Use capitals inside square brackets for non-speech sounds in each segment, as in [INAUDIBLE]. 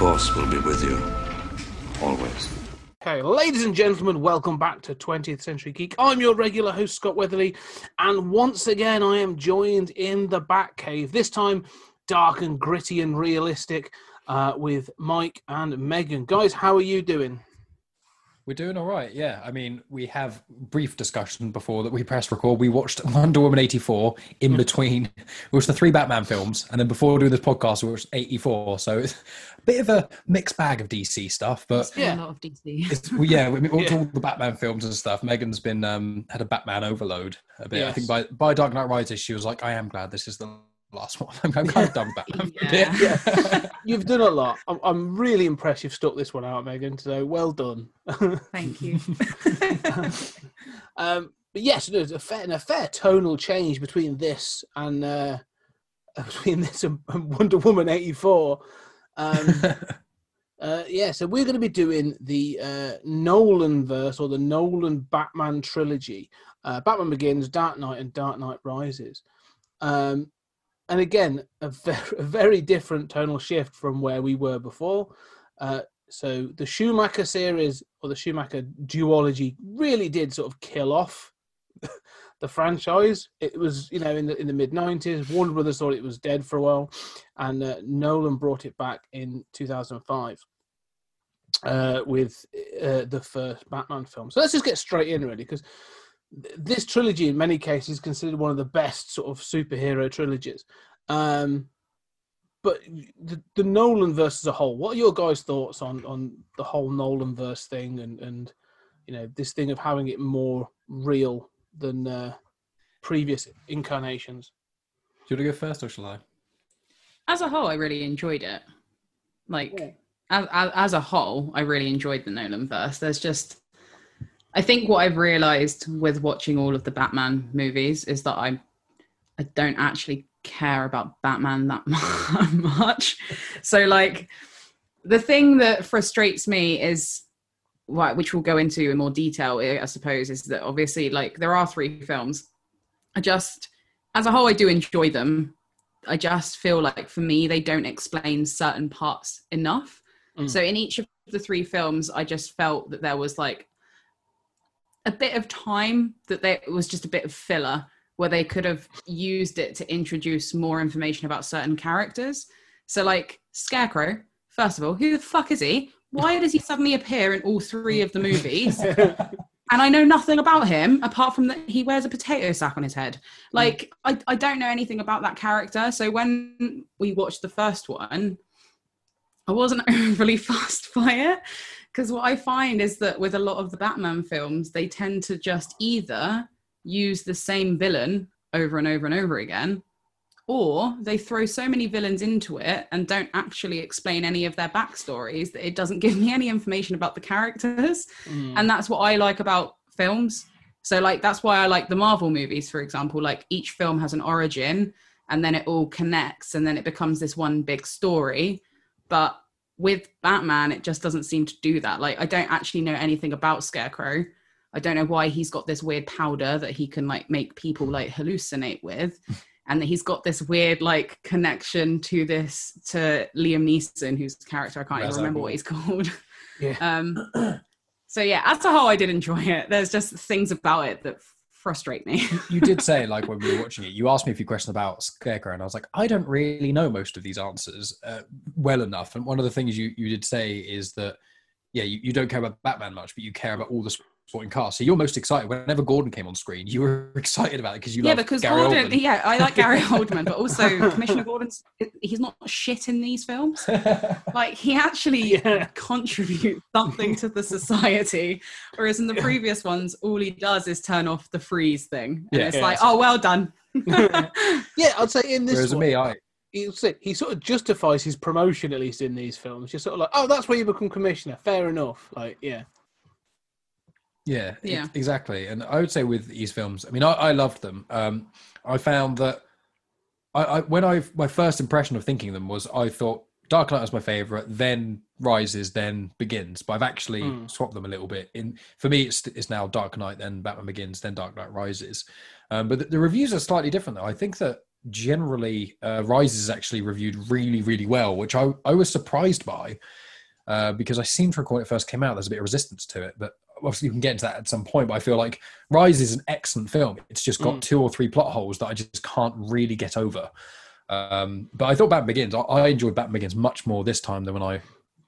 Force will be with you. Always. Okay, ladies and gentlemen, welcome back to 20th Century Geek. I'm your regular host, Scott Weatherly, and once again, I am joined in the Batcave. This time, dark and gritty and realistic, uh, with Mike and Megan. Guys, how are you doing? We're doing all right, yeah. I mean, we have brief discussion before that we press record. We watched Wonder Woman 84 in between. We watched the three Batman films, and then before doing this podcast, we watched 84. So it's a bit of a mixed bag of DC stuff, but Yeah. a lot of DC. it's, well, yeah, we [LAUGHS] watched Yeah. all the Batman films and stuff. Megan's been um, had a Batman overload a bit. I think by by Dark Knight Rises, she was like, "I am glad this is the last one. I'm, [LAUGHS] I'm kind of done with Batman." [LAUGHS] for a bit. Yeah. [LAUGHS] You've done a lot. I'm, I'm really impressed you've stuck this one out, Megan. So well done. Thank you. um, but yes, there's a fair, a fair tonal change between this and uh, between this and and Wonder Woman '84. Um, uh, yeah, so we're going to be doing the uh, Nolan verse or the Nolan Batman trilogy. Uh, Batman Begins, Dark Knight, and Dark Knight Rises. Um, and again, a very, [LAUGHS] a very different tonal shift from where we were before. Uh, so the Schumacher series or the Schumacher duology really did sort of kill off [LAUGHS] the franchise. It was, you know, in the in the mid '90s. Warner Brothers thought it was dead for a while, and uh, Nolan brought it back in 2005 uh, with uh, the first Batman film. So let's just get straight in, really, because this trilogy, in many cases, is considered one of the best sort of superhero trilogies. Um, but the, the Nolan verse as a whole, what are your guys' thoughts on on the whole Nolan verse thing, and and you know this thing of having it more real than uh, previous incarnations? Do you want to go first, or shall I? As a whole, I really enjoyed it. Like, as, as, as a whole, I really enjoyed the Nolan verse. There's just, I think what I've realized with watching all of the Batman movies is that I, I don't actually care about Batman that [LAUGHS] much. So, like, the thing that frustrates me is which we'll go into in more detail, I suppose, is that obviously, like, there are three films. I just, as a whole, I do enjoy them. I just feel like for me, they don't explain certain parts enough. Mm. So in each of the three films, I just felt that there was like a bit of time that they, it was just a bit of filler where they could have used it to introduce more information about certain characters. So like Scarecrow, first of all, who the fuck is he? Why does he suddenly appear in all three of the movies? [LAUGHS] and I know nothing about him apart from that he wears a potato sack on his head. Like I, I don't know anything about that character. So when we watched the first one, I wasn't [LAUGHS] overly fussed by it because what I find is that with a lot of the Batman films, they tend to just either use the same villain over and over and over again, or they throw so many villains into it and don't actually explain any of their backstories that it doesn't [LAUGHS] give me any information about the characters. Mm. and that's what i like about films. So like that's why i like the marvel movies for example. Like each film has an origin and then it all connects and then it becomes this one big story. But with batman it just doesn't seem to do that. Like i don't actually know anything about scarecrow. I don't know why he's got this weird powder that he can like make people like hallucinate with [LAUGHS] and that he's got this weird like connection to this to liam neeson whose character i can't Ra's even remember what he's [LAUGHS] called. Yeah. um so yeah as a whole i did enjoy it. There's just things about it that frustrate me. You did say like when we were [LAUGHS] watching it you asked me a few questions about scarecrow and i was like i don't really know most of these answers uh, well enough. And one of the things you, you did say is that yeah you, you don't care about batman much but you care about all the supporting cast so you're most excited whenever gordon came on screen you were [LAUGHS] excited about it because you yeah love because Gary gordon Oldman. yeah i like gary [LAUGHS] oldman but also [LAUGHS] commissioner gordon's he's not shit in these films like he actually Yeah. contributes something to the society whereas in the previous ones all he does is turn off the freeze thing and Yeah. it's Yeah, like oh well done yeah, I'd say in this whereas one, me i he he sort of justifies his promotion at least in these films. You're sort of like, oh, that's where you become commissioner. Fair enough. Like, yeah. Yeah, e- Yeah. exactly. And I would say with these films, I mean, I, I loved them. Um, I found that I, I when I my first impression of thinking them was I thought Dark Knight was my favorite, then Rises, then Begins. But I've actually Mm. swapped them a little bit. In for me, it's it's now Dark Knight, then Batman Begins, then Dark Knight Rises. Um, but the, the reviews are slightly different though. I think that generally uh, Rises is actually reviewed really, really well, which I I was surprised by. Uh, because I seem to recall when it first came out, there's a bit of resistance to it, but obviously you can get into that at some point. But I feel like Rise is an excellent film. It's just got Mm. two or three plot holes that I just can't really get over. Um, but I thought Batman Begins. I, I enjoyed Batman Begins much more this time than when I.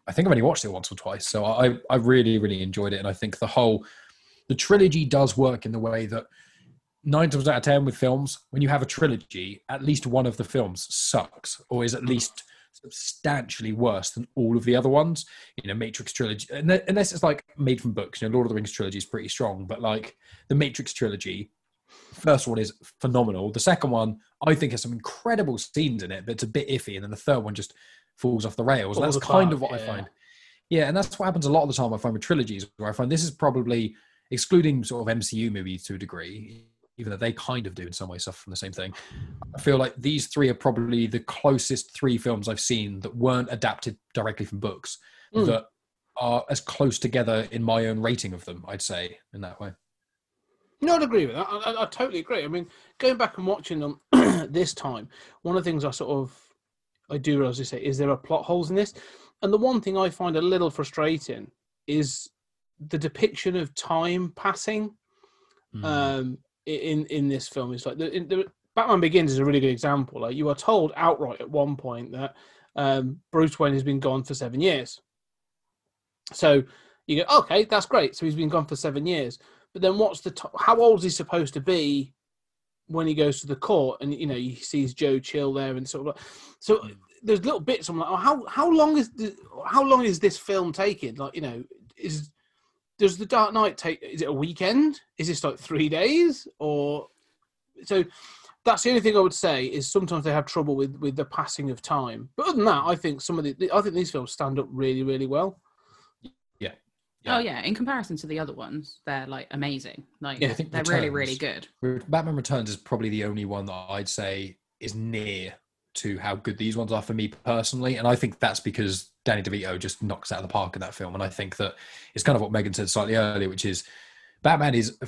I think I've only watched it once or twice, so I I really really enjoyed it, and I think the whole the trilogy does work in the way that nine times out of ten with films, when you have a trilogy, at least one of the films sucks or is at least substantially worse than all of the other ones. You know, Matrix trilogy, unless it's like made from books. You know, Lord of the Rings trilogy is pretty strong, but like the Matrix trilogy, first one is phenomenal. The second one, I think, has some incredible scenes in it, but it's a bit iffy, and then the third one just falls off the rails. That's kind of what I find. Yeah, and that's what happens a lot of the time. I find with trilogies, where I find this is probably excluding sort of MCU movies to a degree, even though they kind of do in some way suffer from the same thing. I feel like these three are probably the closest three films I've seen that weren't adapted directly from books Mm. that are as close together in my own rating of them. I'd say in that way. No, I'd agree with that. I, I, I totally agree. I mean, going back and watching them [CLEARS THROAT] this time, one of the things I sort of I do realize you say is there are plot holes in this, and the one thing I find a little frustrating is the depiction of time passing Mm. um, in in this film. Is like the, the Batman Begins is a really good example. Like you are told outright at one point that um, Bruce Wayne has been gone for seven years. So you go, okay, that's great. So he's been gone for seven years. But then what's the t- how old is he supposed to be when he goes to the court and you know he sees Joe Chill there and sort of like so there's little bits I'm like oh, how how long is the, how long is this film taking like you know is does the Dark Knight take is it a weekend? Is this like three days? Or so that's the only thing I would say is sometimes they have trouble with with the passing of time. But other than that I think some of the I think these films stand up really really well. Yeah. Oh yeah, in comparison to the other ones, they're like amazing. Like Yeah, I think they're really, really good. Batman Returns is probably the only one that I'd say is near to how good these ones are for me personally, and I think that's because Danny DeVito just knocks out of the park in that film, and I think that it's kind of what Megan said slightly earlier, which is Batman is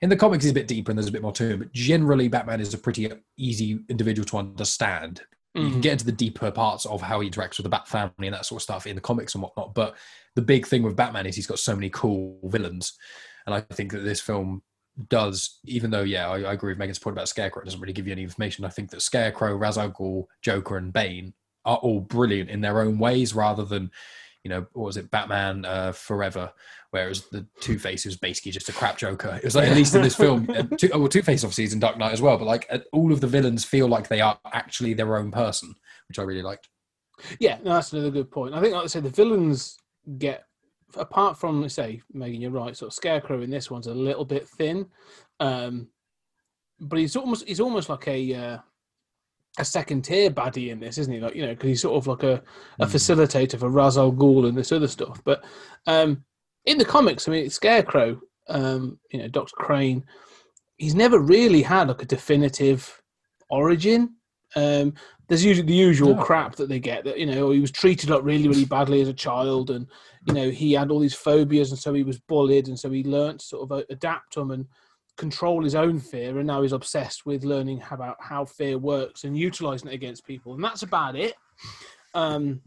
in the comics he's a bit deeper and there's a bit more to him, but generally Batman is a pretty easy individual to understand. You can Mhm. get into the deeper parts of how he interacts with the Bat family and that sort of stuff in the comics and whatnot, but the big thing with Batman is he's got so many cool villains, and I think that this film does, even though, yeah, I, I agree with Megan's point about Scarecrow, it doesn't really give you any information. I think that Scarecrow, Ra's al Joker, and Bane are all brilliant in their own ways rather than, you know, what was it, Batman uh, Forever, whereas the Two Face was basically just a crap Joker. It was [LAUGHS] like, at least in this film, uh, two, oh, well, Two Face obviously is in Dark Knight as well, but like uh, all of the villains feel like they are actually their own person, which I really liked. Yeah, no, that's another good point. I think, like I said, the villains get apart from i say Megan, you're right. Sort of Scarecrow in this one's a little bit thin, um, but he's almost he's almost like a uh, a second tier baddie in this, isn't he? Like you know, because he's sort of like a, a Mm. facilitator for Ra's al Ghul and this other stuff. But um, in the comics, I mean, Scarecrow, um, you know, Doctor Crane, he's never really had like a definitive origin. Um, there's usually the usual No. crap that they get that you know he was treated up really really badly as a child and you know he had all these phobias and so he was bullied and so he learned to sort of adapt them and control his own fear and now he's obsessed with learning about how fear works and utilizing it against people and that's about it um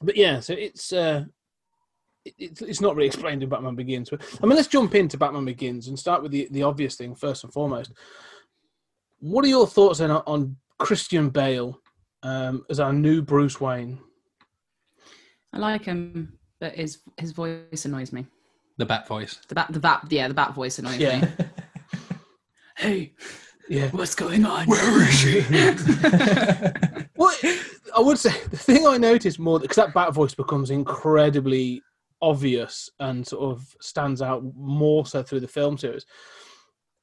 but yeah so it's uh it- it's, not really explained in Batman Begins. But, I mean, let's jump into Batman Begins and start with the, the obvious thing first and foremost. What are your thoughts then on, on Christian Bale um, as our new Bruce Wayne? I like him, but his his voice annoys me. The Bat voice. The bat, the bat, yeah, the bat voice annoys Yeah. me. [LAUGHS] Hey, Yeah. what's going on? Where is [LAUGHS] she? what I would say the thing I noticed more because that bat voice becomes incredibly obvious and sort of stands out more so through the film series.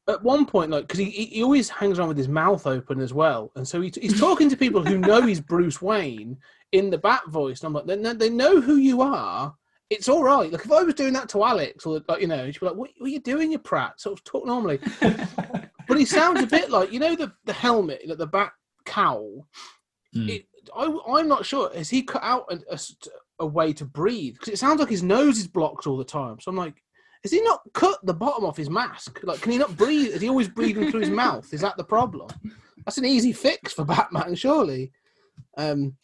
at one point, like, because he, he always hangs around with his mouth open as well, and so he, he's talking to people who know he's Bruce Wayne in the Bat voice, and I'm like, they, they know who you are. It's all right. Like if I was doing that to Alex, or like you know, she'd be like, "What, what are you doing, you prat?" Sort of talk normally, [LAUGHS] but he sounds a bit like you know the the helmet, like the Bat cowl. Mm. It, I, I'm not sure. Has he cut out a way to breathe? Because it sounds like his nose is blocked all the time. So I'm like, has he not cut the bottom off his mask? Like, can he not breathe? Is he always breathing through his mouth? Is that the problem? That's an easy fix for Batman, surely. Um,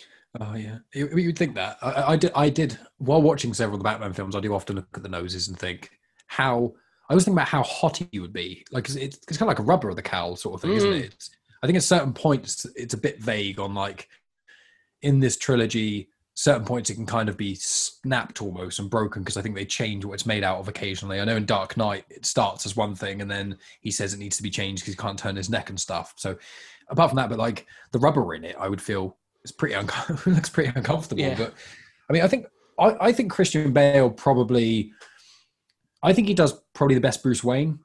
Oh yeah, you, you'd think that. I, I- did. I did while watching several of the Batman films. I do often look at the noses and think how. I always think about how hot he would be. Like it's, it's kind of like a rubber of the cowl sort of thing, isn't Mm. it? It's, I think at certain points it's a bit vague on like in this trilogy. Certain points it can kind of be snapped almost and broken because I think they change what it's made out of occasionally. I know in Dark Knight it starts as one thing and then he says it needs to be changed because he can't turn his neck and stuff. So apart from that, but like the rubber in it, I would feel it's pretty [LAUGHS] it looks pretty uncomfortable. Yeah. But I mean, I think I, I think Christian Bale probably, I think he does probably the best Bruce Wayne.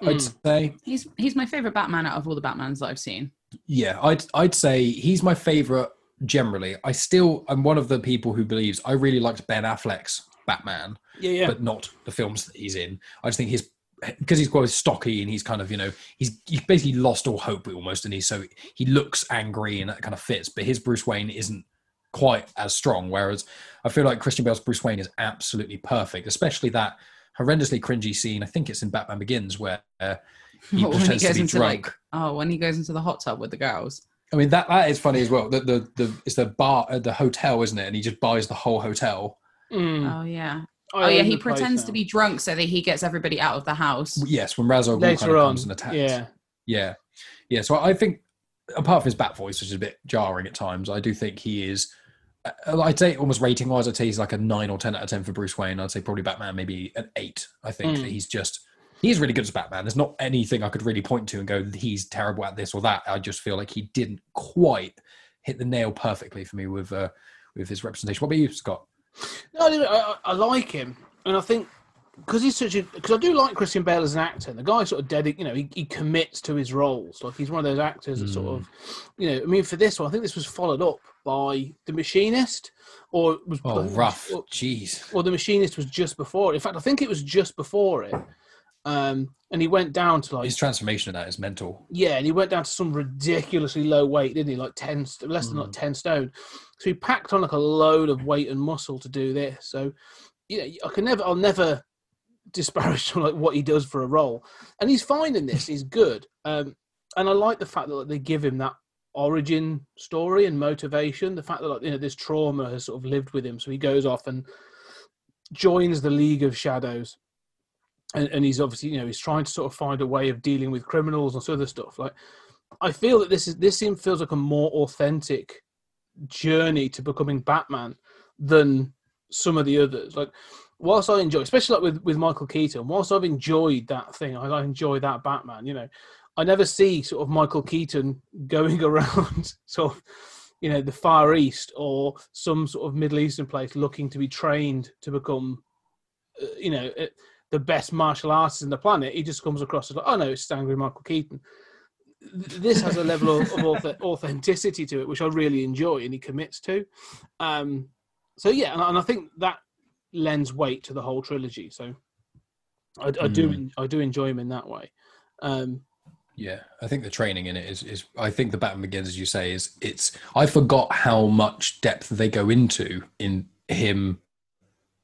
I'd Mm. say, He's he's my favorite Batman out of all the Batmans that I've seen. yeah, I'd I'd say he's my favorite generally. I still I'm one of the people who believes I really liked Ben Affleck's Batman, yeah, yeah. but not the films that he's in. I just think his because he's quite stocky and he's kind of you know he's he's basically lost all hope almost, and he's so he looks angry and that kind of fits. But his Bruce Wayne isn't quite as strong. Whereas I feel like Christian Bale's Bruce Wayne is absolutely perfect, especially that horrendously cringy scene. I think it's in Batman Begins where uh, he What, [LAUGHS] when he to goes be into drunk. like oh when he goes into the hot tub with the girls. I mean that that is funny as well. The the, the it's the bar uh, the hotel, isn't it? And he just buys the whole hotel. Mm. Oh yeah. I Oh yeah, he pretends now. to be drunk so that he gets everybody out of the house. Yes, when Ra's al kind of on. comes and attacks. Yeah, Yeah, yeah. So I think, apart from his bat voice, which is a bit jarring at times, I do think he is. uh, I'd say almost rating wise, I'd say he's like a nine or ten out of ten for Bruce Wayne. I'd say probably Batman maybe an eight. I think Mm. that he's just he's really good as Batman. There's not anything I could really point to and go he's terrible at this or that. I just feel like he didn't quite hit the nail perfectly for me with uh, with his representation. What about you, Scott? No, I, I, I like him, and I think because he's such a because I do like Christian Bale as an actor. And the guy sort of dedic, you know, he, he commits to his roles. Like he's one of those actors that sort of, hmm. you know, I mean, for this one, I think this was followed up by The Machinist, or was Oh, rough. or, Jeez. or The Machinist was just before. it. In fact, I think it was just before it. Um, and he went down to like His transformation of that is mental. Yeah, and he went down to some ridiculously low weight, didn't he? Like ten, less than like Mm. ten stone. So he packed on like a load of weight and muscle to do this. So, you know, I can never, I'll never disparage [LAUGHS] like what he does for a role, and he's fine in this. He's good, um, and I like the fact that like, they give him that origin story and motivation. The fact that like, you know this trauma has sort of lived with him, so he goes off and joins the League of Shadows and, and he's obviously you know he's trying to sort of find a way of dealing with criminals and sort of other stuff. Like i feel that this is this seems feels like a more authentic journey to becoming batman than some of the others. Like whilst i enjoy especially like with with michael keaton whilst i've enjoyed that thing i, I enjoy that batman you know i never see sort of michael keaton [LAUGHS] going around [LAUGHS] sort of you know the far east or some sort of middle eastern place looking to be trained to become uh, you know the best martial artist in the planet, he just comes across as like, oh no, it's angry Michael Keaton. This has a level of, of authenticity to it, which I really enjoy, and he commits to. Um, so yeah, and, I- and I think that lends weight to the whole trilogy. So I, I do, I do enjoy him in that way. Um, Yeah, I think the training in it is is I think the Batman Begins, as you say, is it's I forgot how much depth they go into in him.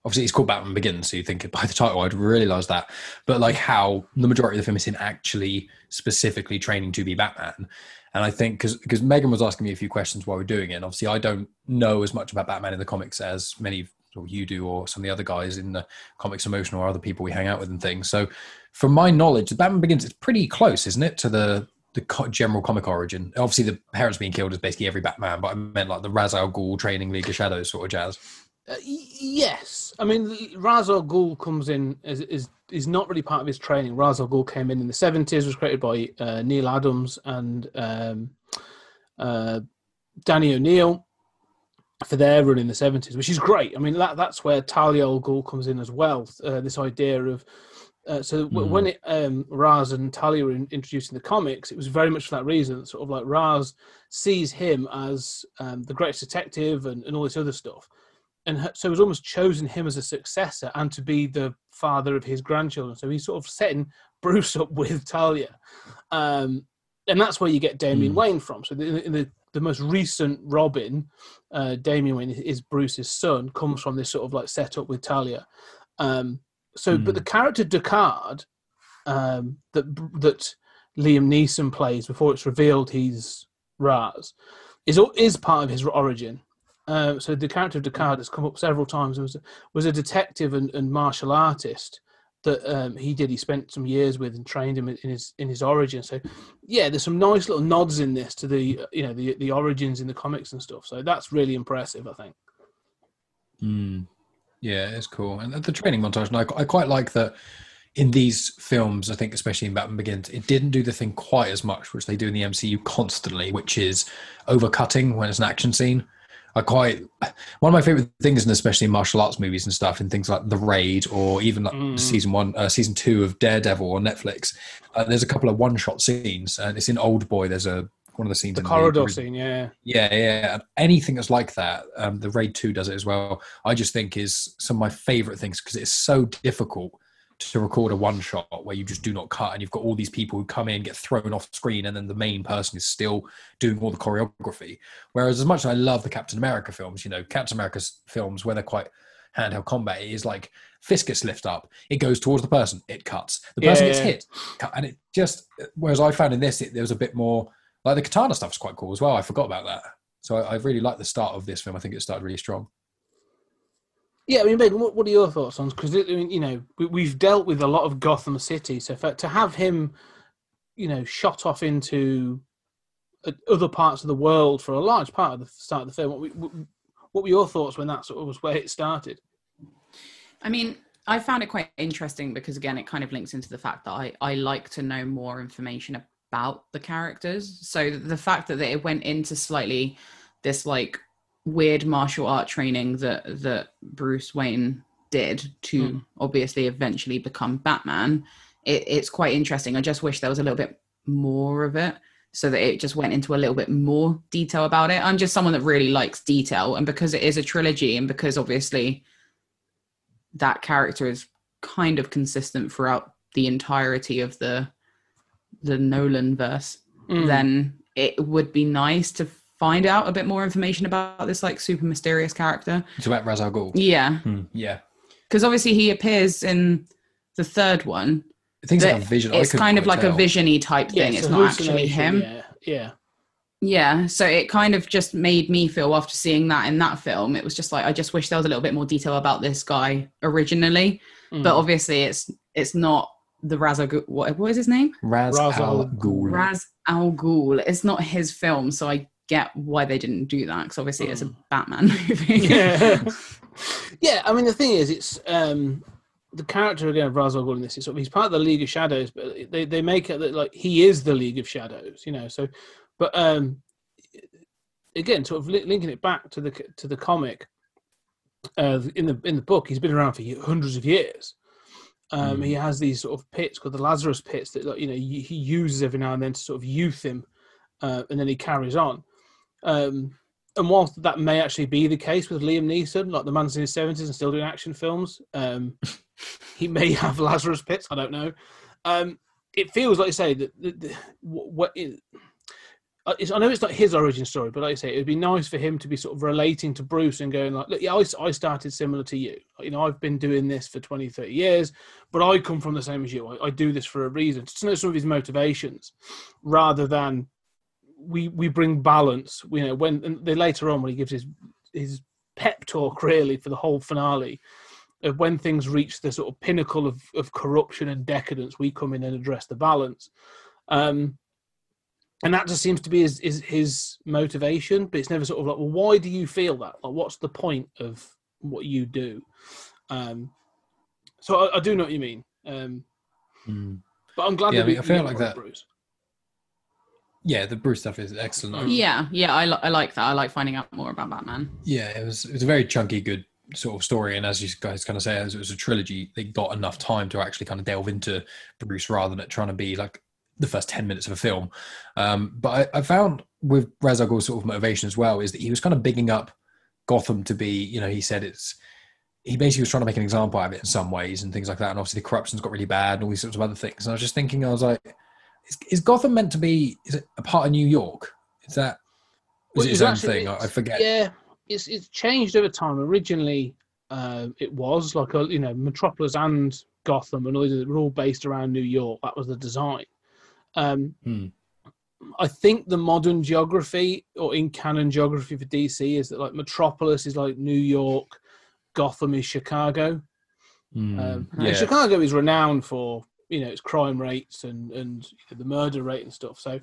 Obviously, it's called Batman Begins, so you think by the title I'd realise that, but like how the majority of the film is in actually specifically training to be Batman. And I think because because Megan was asking me a few questions while we are doing it, and obviously I don't know as much about Batman in the comics as many or you do or some of the other guys in the comics emotional or other people we hang out with and things. So from my knowledge, Batman Begins it's pretty close, isn't it, to the the general comic origin? Obviously, the parents being killed is basically every Batman, but I meant like the Ra's al Ghul training League of Shadows sort of jazz. Uh, y- yes, I mean Ra's al Ghul comes in as is is not really part of his training. Ra's al Ghul came in in the seventies, was created by uh, Neal Adams and um, uh, Danny O'Neil for their run in the seventies, which is great. I mean that that's where Talia al Ghul comes in as well. Uh, this idea of Uh, so w- when it, um, Ra's and Talia were in, introduced in the comics, it was very much for that reason. Sort of like Ra's sees him as um, the greatest detective and, and all this other stuff, and so has almost chosen him as a successor and to be the father of his grandchildren. So he's sort of setting [LAUGHS] Bruce up with Talia, um, and that's where you get Damian Wayne from. So the, in the the most recent Robin, uh, Damian Wayne is Bruce's son, comes from this sort of like setup with Talia. Um, so, but the character Ducard um, that that Liam Neeson plays before it's revealed he's Ra's is is part of his origin. Uh, so the character of Ducard has come up several times. Was was a detective and, and martial artist that um, he did. He spent some years with and trained him in his in his origin. So yeah, there's some nice little nods in this to the you know the the origins in the comics and stuff. So that's really impressive, I think. Mm. Yeah, it's cool. And the training montage, and I, I quite like that in these films, I think, especially in Batman Begins, it didn't do the thing quite as much, which they do in the MCU constantly, which is overcutting when it's an action scene. I quite one of my favorite things, and especially in martial arts movies and stuff, in things like The Raid or even like season one, uh, season two of Daredevil on Netflix. Uh, there's a couple of one-shot scenes, and it's in Old Boy. There's a one of the scenes The in corridor ori- scene, yeah. yeah, yeah. and Anything that's like that, um, the Raid 2 does it as well. I just think is some of my favorite things because it's so difficult to record a one shot where you just do not cut and you've got all these people who come in, get thrown off screen, and then the main person is still doing all the choreography. Whereas, as much as I love the Captain America films, you know, Captain America's films where they're quite handheld combat, it is like fist gets lift up, it goes towards the person, it cuts. The person Yeah, gets yeah. hit, cut, and it just. Whereas I found in this, it, there was a bit more like the katana stuff's quite cool as well. I forgot about that. So I, I really like the start of this film. I think it started really strong. Yeah, I mean, Ben, what, what are your thoughts on? Because I mean, you know, we, we've dealt with a lot of Gotham City, so for, to have him, you know, shot off into uh, other parts of the world for a large part of the start of the film, what, we- what were your thoughts when that sort of was where it started? I mean, I found it quite interesting because again, it kind of links into the fact that I, I like to know more information about the characters. So the fact that it went into slightly this like weird martial art training that that Bruce Wayne did to Mm. obviously eventually become Batman, it, it's quite interesting. I just wish there was a little bit more of it so that it just went into a little bit more detail about it. I'm just someone that really likes detail, and because it is a trilogy, and because obviously that character is kind of consistent throughout the entirety of the the Nolan verse, Mm. then it would be nice to find out a bit more information about this like super mysterious character. It's about Ra's al Ghul. Yeah, Hmm, yeah. because obviously he appears in the third one. Things but like a vision. It's kind of like tell. a visiony type thing. Yeah, it's a not actually him. Yeah, yeah. Yeah, so it kind of just made me feel after seeing that in that film, it was just like I just wish there was a little bit more detail about this guy originally, Mm. but obviously it's it's not the Ra's Al Ghul. What, what is his name? Raz, Ra's al al Ghul. Ra's Al Ghul. It's not his film, so I get why they didn't do that because obviously it's a Batman [LAUGHS] movie. yeah, [LAUGHS] yeah. I mean, the thing is, it's um, the character again of Ra's al Ghul in this. Is sort of, he's part of the League of Shadows, but they, they make it that like he is the League of Shadows, you know. So, but um, again, sort of li- linking it back to the to the comic, uh, in the in the book, he's been around for hundreds of years. Um, He has these sort of pits called the Lazarus pits that like, you know he he uses every now and then to sort of youth him, uh, and then he carries on. Um, and whilst that may actually be the case with Liam Neeson, like the man's in his seventies and still doing action films, um, he may [LAUGHS] have Lazarus pits. I don't know. Um, it feels like you say that. that, that what I know it's not his origin story, but like I say, it would be nice for him to be sort of relating to Bruce and going like, look, yeah, I, I started similar to you. You know, I've been doing this for 20, 30 years, but I come from the same as you. I, I do this for a reason. To know some of his motivations, rather than we we bring balance. You know, when and they later on when he gives his his pep talk really for the whole finale of when things reach the sort of pinnacle of, of corruption and decadence, we come in and address the balance. Um, and that just seems to be his, his his motivation, but it's never sort of like, well, why do you feel that? Like, what's the point of what you do? Um, so I, I do know what you mean. Um, Mm. but I'm glad Yeah, that I mean, I feel like that- Bruce. Yeah, the Bruce stuff is excellent. yeah, yeah, I, li- I like that. I like finding out more about Batman. Yeah, it was it was a very chunky, good sort of story, and as you guys kind of say, as it was a trilogy, they got enough time to actually kind of delve into Bruce rather than it trying to be like the first 10 minutes of a film. Um, but I, I found with Ra's al Ghul's sort of motivation as well is that he was kind of bigging up Gotham to be, you know, he said it's, he basically was trying to make an example out of it in some ways and things like that. And obviously the corruption's got really bad and all these sorts of other things. And I was just thinking, I was like, is, is Gotham meant to be, is it a part of New York? Is that, is Well, it it's own actually- thing? I, forget. Yeah, it's it's changed over time. Originally, uh, it was like a you know Metropolis and Gotham and all these were all based around New York. That was the design. Um, Hmm. I think the modern geography or in canon geography for DC is that like Metropolis is like New York, Gotham is Chicago. Hmm. Um, yeah. Chicago is renowned for you know its crime rates and and the murder rate and stuff. So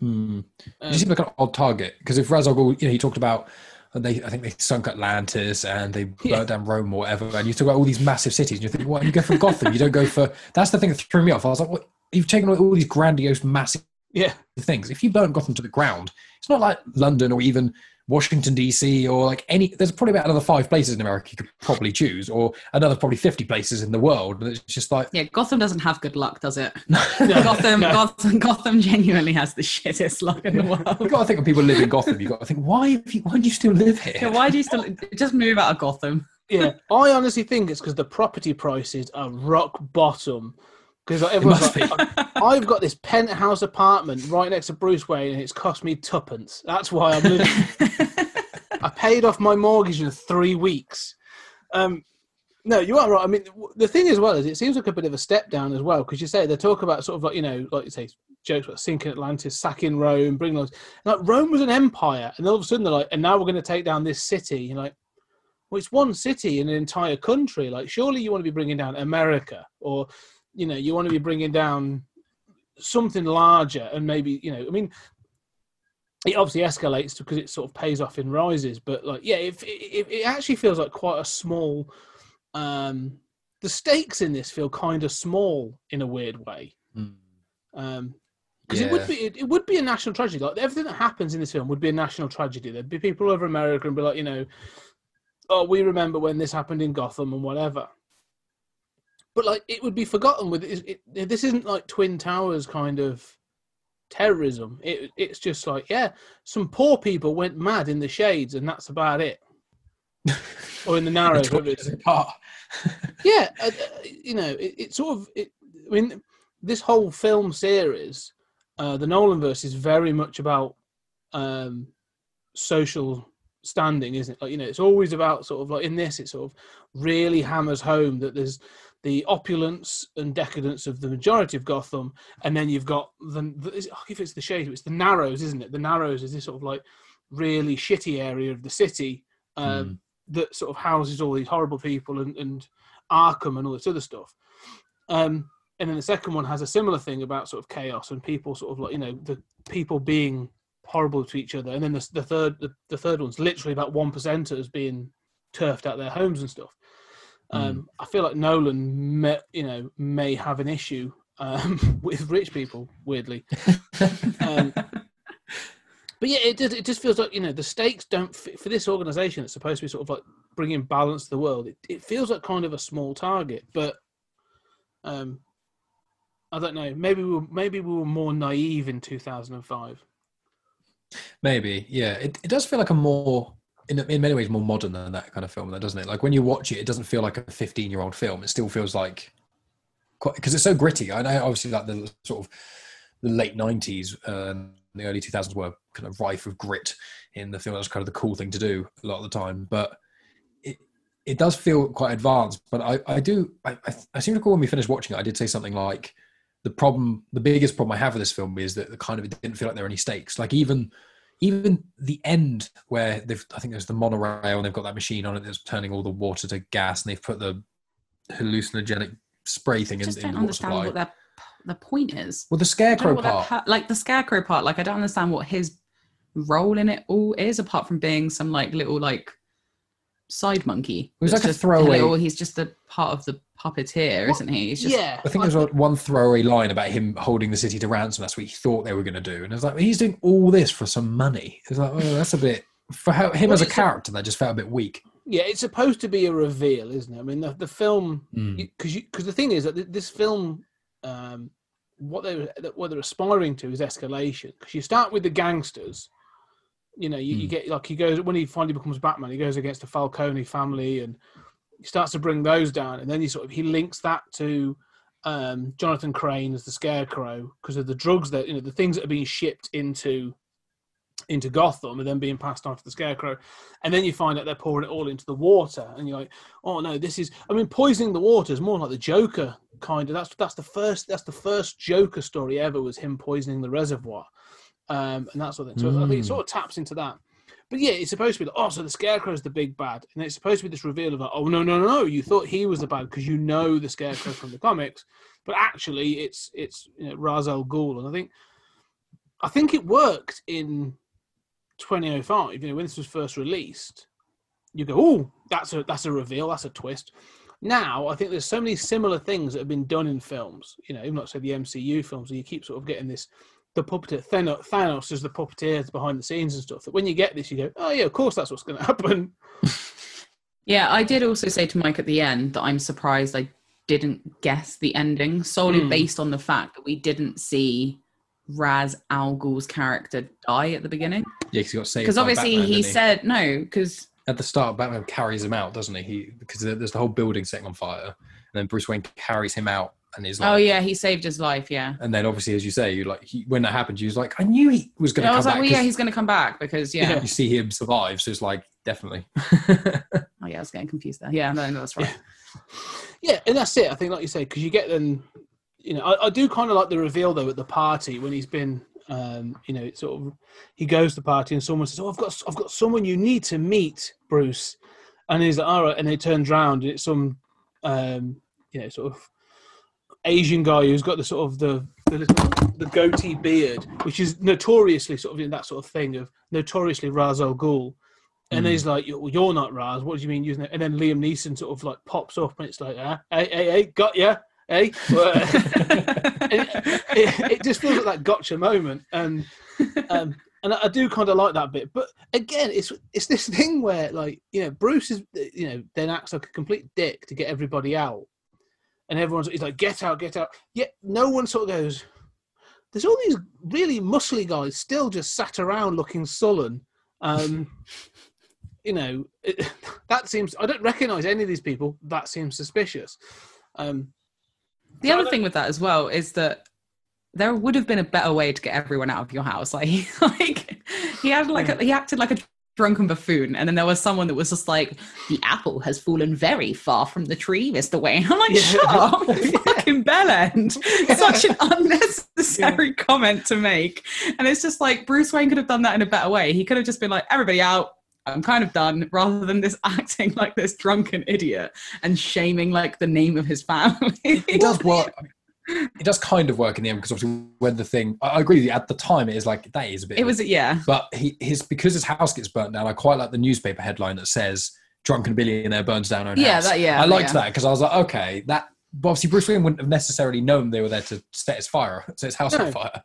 Hmm. um, you seem like an odd target because if Ghul, you know, he talked about uh, they, I think they sunk Atlantis and they [LAUGHS] burnt down Rome or whatever, and you talk about all these massive cities, and you think, well, you go for Gotham, you don't go for. [LAUGHS] That's the thing that threw me off. I was like, what? You've taken all, all these grandiose, massive yeah, things. If you burn Gotham to the ground, it's not like London or even Washington DC or like any. There's probably about another five places in America you could probably choose, or another probably fifty places in the world. And it's just like Yeah, Gotham doesn't have good luck, does it? No, [LAUGHS] Gotham, no. Gotham, Gotham genuinely has the shittest luck in the world you've got to think when people live in Gotham. You've got to think why? Have you, why do you still live here? Yeah, why do you still just move out of Gotham? yeah. I honestly think it's because the property prices are rock bottom. Because like, everyone's like, "I- I've got this penthouse apartment right next to Bruce Wayne, and it's cost me tuppence. That's why I'm living. [LAUGHS] I paid off my mortgage in three weeks. Um, no, you are right. I mean, the thing as well is it seems like a bit of a step down as well because you say they talk about sort of like you know, like you say, jokes about sinking Atlantis, sacking Rome, bringing those. Like Rome was an empire, and all of a sudden they're like, and now we're going to take down this city. You're like, well, it's one city in an entire country. Like, surely you want to be bringing down America, or you know, you want to be bringing down something larger, and maybe you know, I mean, it obviously escalates because it sort of pays off in rises. But like, yeah, if it, it actually feels like quite a small. Um, the stakes in this feel kind of small in a weird way. Hmm. Um, because it would be it, it would be a national tragedy. Like everything that happens in this film would be a national tragedy. There'd be people over America and be like, you know, oh, we remember when this happened in Gotham and whatever. But like, it would be forgotten. With it, it, this isn't like Twin Towers kind of terrorism. It, it's just like, yeah, some poor people went mad in the shades, and that's about it. [LAUGHS] or in the narrows. whatever it is apart. [LAUGHS] yeah, uh, uh, you know, it, it sort of. It, I mean, this whole film series, uh, the Nolan verse, is very much about um, social standing, isn't it? Like, you know, it's always about sort of like in this, it sort of really hammers home that there's the opulence and decadence of the majority of Gotham, and then you've got the, the is it- if it's the shade, it's the Narrows, isn't it? The Narrows is this sort of like really shitty area of the city. Um, that sort of houses all these horrible people and, and Arkham and all this other stuff. Um, and then the second one has a similar thing about sort of chaos and people sort of like you know the people being horrible to each other. And then the, the third the, the third one's literally about one percenters being turfed out their homes and stuff. Um, I feel like Nolan, may, you know, may have an issue um, [LAUGHS] with rich people. Weirdly, um, [LAUGHS] but yeah, it, just- it just feels like you know the stakes don't fit for this organization that's supposed to be sort of like bringing balance to the world. It, it feels like kind of a small target, but um, I don't know. Maybe we were, maybe we were more naive in 2005. Maybe, yeah. It, it does feel like a more, in, in many ways, more modern than that kind of film, doesn't it? Like when you watch it, it doesn't feel like a 15 year old film. It still feels like, because it's so gritty. I know, obviously, like the sort of the late 90s uh, and the early 2000s were kind of rife with grit in the film. That was kind of the cool thing to do a lot of the time. But it, it does feel quite advanced. But I, I do, I, I, I seem to recall when we finished watching it, I did say something like, the problem, the biggest problem I have with this film is that the kind of it didn't feel like there were any stakes. Like even, even the end where they've, I think there's the monorail and they've got that machine on it that's turning all the water to gas, and they've put the hallucinogenic spray thing I just in don't the water understand supply. what their the point is. well, the I don't know scarecrow what that part. like the scarecrow part. Like I don't understand what his role in it all is, apart from being some like little like side monkey. It was that's like a throwaway- little- he's just a part of the puppeteer, isn't he? He's just yeah, I think there's one throwaway line about him holding the city to ransom. That's what he thought they were going to do, and it's like he's doing all this for some money. It's like, oh, that's a bit for how, him Well, as a it's a- character. That just felt a bit weak. Yeah, it's supposed to be a reveal, isn't it? I mean, the, the film Mm. because because the thing is that this film, um, what they what they're aspiring to is escalation. Because you start with the gangsters, you know, you, you Mm. get like he goes when he finally becomes Batman, he goes against the Falcone family and he starts to bring those down, and then he sort of he links that to um, Jonathan Crane as the Scarecrow because of the drugs that you know the things that are being shipped into into Gotham and then being passed on to the Scarecrow, and then you find out they're pouring it all into the water, and you're like, oh no, this is. I mean, poisoning the water is more like the Joker kind of. That's that's the first that's the first Joker story ever was him poisoning the reservoir, um, and that sort of thing. So I think it Mm. sort of taps into that. But yeah, it's supposed to be like, oh, so the Scarecrow's the big bad, and it's supposed to be this reveal of like, oh no, no, no, no, you thought he was the bad because you know the Scarecrow from the comics, but actually it's it's you know, Ra's Ghul, and I think I think it worked in 2005. You know, when this was first released, you go, oh, that's a that's a reveal, that's a twist. Now I think there's so many similar things that have been done in films. You know, even not say the MCU films, where you keep sort of getting this. The puppeteer Thanos, Thanos is the puppeteer behind the scenes and stuff. That when you get this, you go, "Oh yeah, of course that's what's going to happen." [LAUGHS] Yeah, I did also say to Mike at the end that I'm surprised I didn't guess the ending solely Hmm. based on the fact that we didn't see Ra's Al Ghul's character die at the beginning. Yeah, because he got saved. Because obviously Batman, he didn't said no, because at the start, Batman carries him out, doesn't he? He because there's the whole building setting on fire, and then Bruce Wayne carries him out, and is like, oh yeah, he saved his life. Yeah, And then obviously, as you say, you like he, when that happened, you was like, I knew he was going Yeah, to I come was like, back. well, yeah, 'cause he's going to come back because [LAUGHS] yeah. you see him survive, so it's like definitely. [LAUGHS] Oh yeah, I was getting confused there. Yeah, no, no that's right. Yeah, and that's it. I think, like you say, because you get them. You know, I, I do kind of like the reveal though at the party when he's been. Um, you know, it's sort of he goes to the party and someone says, "Oh, I've got, I've got someone you need to meet, Bruce," and he's like, "All right," and he turns around and it's some, um, you know, sort of Asian guy who's got the sort of the the, little, the goatee beard, which is notoriously sort of in that sort of thing of notoriously Ra's al Ghul. And Mm. he's like, "Well, you're not Ra's. What do you mean using it?" And then Liam Neeson sort of like pops up, and it's like, ah, "Hey, hey, hey, got ya, hey." [LAUGHS] it, it, it just feels like that gotcha moment, and um, and I, I do kind of like that bit. But again, it's it's this thing where like you know Bruce is you know then acts like a complete dick to get everybody out, and everyone's he's like, "Get out, get out." Yet no one sort of goes. There's all these really muscly guys still just sat around looking sullen. Um, you know, it, [LAUGHS] that seems. I don't recognise any of these people. That seems suspicious. Um, The other thing with that as well is that there would have been a better way to get everyone out of your house. [LAUGHS] Like, like he had like a, he acted like a drunken buffoon, and then there was someone that was just like, "The apple has fallen very far from the tree, Mister Wayne." [LAUGHS] I'm like, Yeah. "Shut up, [LAUGHS] you fucking bell end!" [LAUGHS] Such an unnecessary comment to make, and it's just like Bruce Wayne could have done that in a better way. He could have just been like, "Everybody out." I'm kind of done, rather than this acting like this drunken idiot and shaming like the name of his family. it does work. I mean, It does kind of work in the end because obviously when the thing, I I agree with you. At the time, it is like that is a bit. It of a- was yeah. but he his because his house gets burnt down. I quite like the newspaper headline that says "Drunken billionaire burns down own Yeah, house." that- yeah, I liked yeah. that because I was like, okay, that. But obviously, Bruce Wayne wouldn't have necessarily known they were there to set his fire, set his house No. on fire.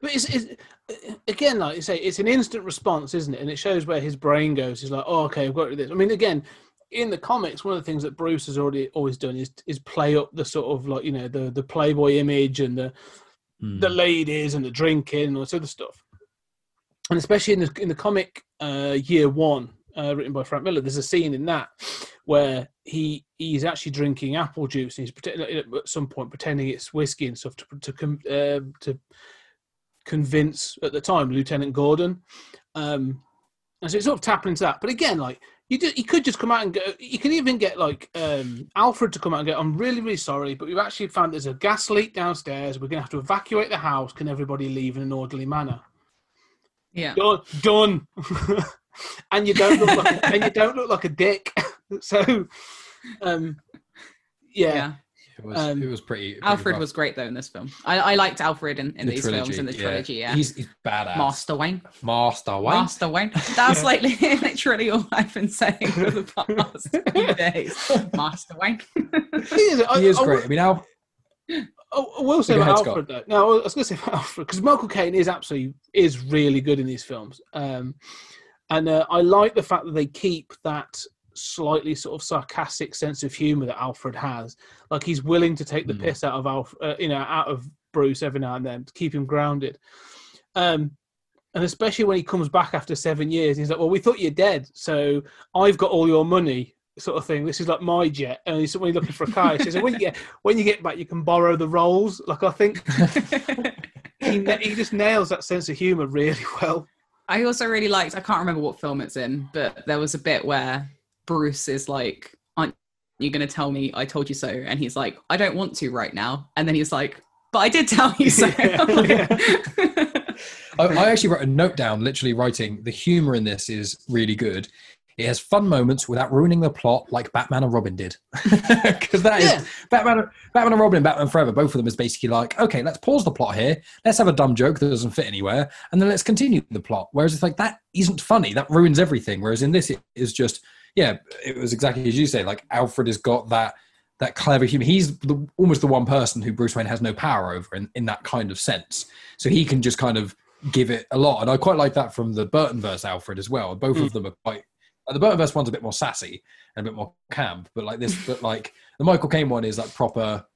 But it's, it's uh, again, like you say, it's an instant response, isn't it? And it shows where his brain goes. He's like, "Oh, okay, I've got rid of this." I mean, again, in the comics, one of the things that Bruce has already always done is is play up the sort of like you know the the Playboy image and the Hmm. the ladies and the drinking and all this other stuff. And especially in the in the comic uh, year one, uh, written by Frank Miller, there's a scene in that where he he's actually drinking apple juice and he's pretend, at some point pretending it's whiskey and stuff to to uh, to convince at the time Lieutenant Gordon. Um, and so it's sort of tapping into that. But again, like you, do, you could just come out and go. You can even get like um, Alfred to come out and go. I'm really, really sorry, but we've actually found there's a gas leak downstairs. We're going to have to evacuate the house. Can everybody leave in an orderly manner? Yeah. Done. Done. [LAUGHS] and you don't look like, and you don't look like a dick. [LAUGHS] so, um, yeah. Yeah. It was, Um, it was pretty. pretty Alfred rough. was great though in this film. I, I liked Alfred in, in The these trilogy, films in the trilogy. Yeah. he's, he's badass. Master Wayne. Master Wayne. Master Wayne. That's like [LAUGHS] literally all I've been saying for the past [LAUGHS] few days. Master Wayne. Thing is, I- he is I great. will- I mean, Al, I I will say about ahead, Scott. Alfred though. No, I was going to say about Alfred because Michael Caine is absolutely is really good in these films, um, and uh, I like the fact that they keep that slightly sort of sarcastic sense of humor that Alfred has. Like he's willing to take the Mm. piss out of Alf, uh, you know, out of Bruce every now and then to keep him grounded. Um, and especially when he comes back after seven years, he's like, "Well, we thought you're dead, so I've got all your money." Sort of thing. This is like my jet, and he's when he's looking for a car, he says, "When you get when you get back, you can borrow the rolls." Like I think he, [LAUGHS] he just nails that sense of humor really well. I also really liked. I can't remember what film it's in, but there was a bit where Bruce is like, "Aren't you going to tell me I told you so?" And he's like, "I don't want to right now." And then he's like, "But I did tell you so." [LAUGHS] [LAUGHS] I, I actually wrote a note down, literally writing the humor in this is really good. It has fun moments without ruining the plot, like Batman and Robin did. [LAUGHS] Because that is Yeah. Batman, Batman and Robin and Batman Forever. Both of them is basically like, okay, let's pause the plot here. Let's have a dumb joke that doesn't fit anywhere, and then let's continue the plot. Whereas it's like that isn't funny. That ruins everything. Whereas in this, it is just yeah, it was exactly as you say. Like Alfred has got that that clever humor. He's the, almost the one person who Bruce Wayne has no power over in, in that kind of sense. So he can just kind of give it a lot. And I quite like that from the Burton verse Alfred as well. Both of them are quite. uh, The Burton verse one's a bit more sassy and a bit more camp, but like this, but like the Michael Caine one is like proper.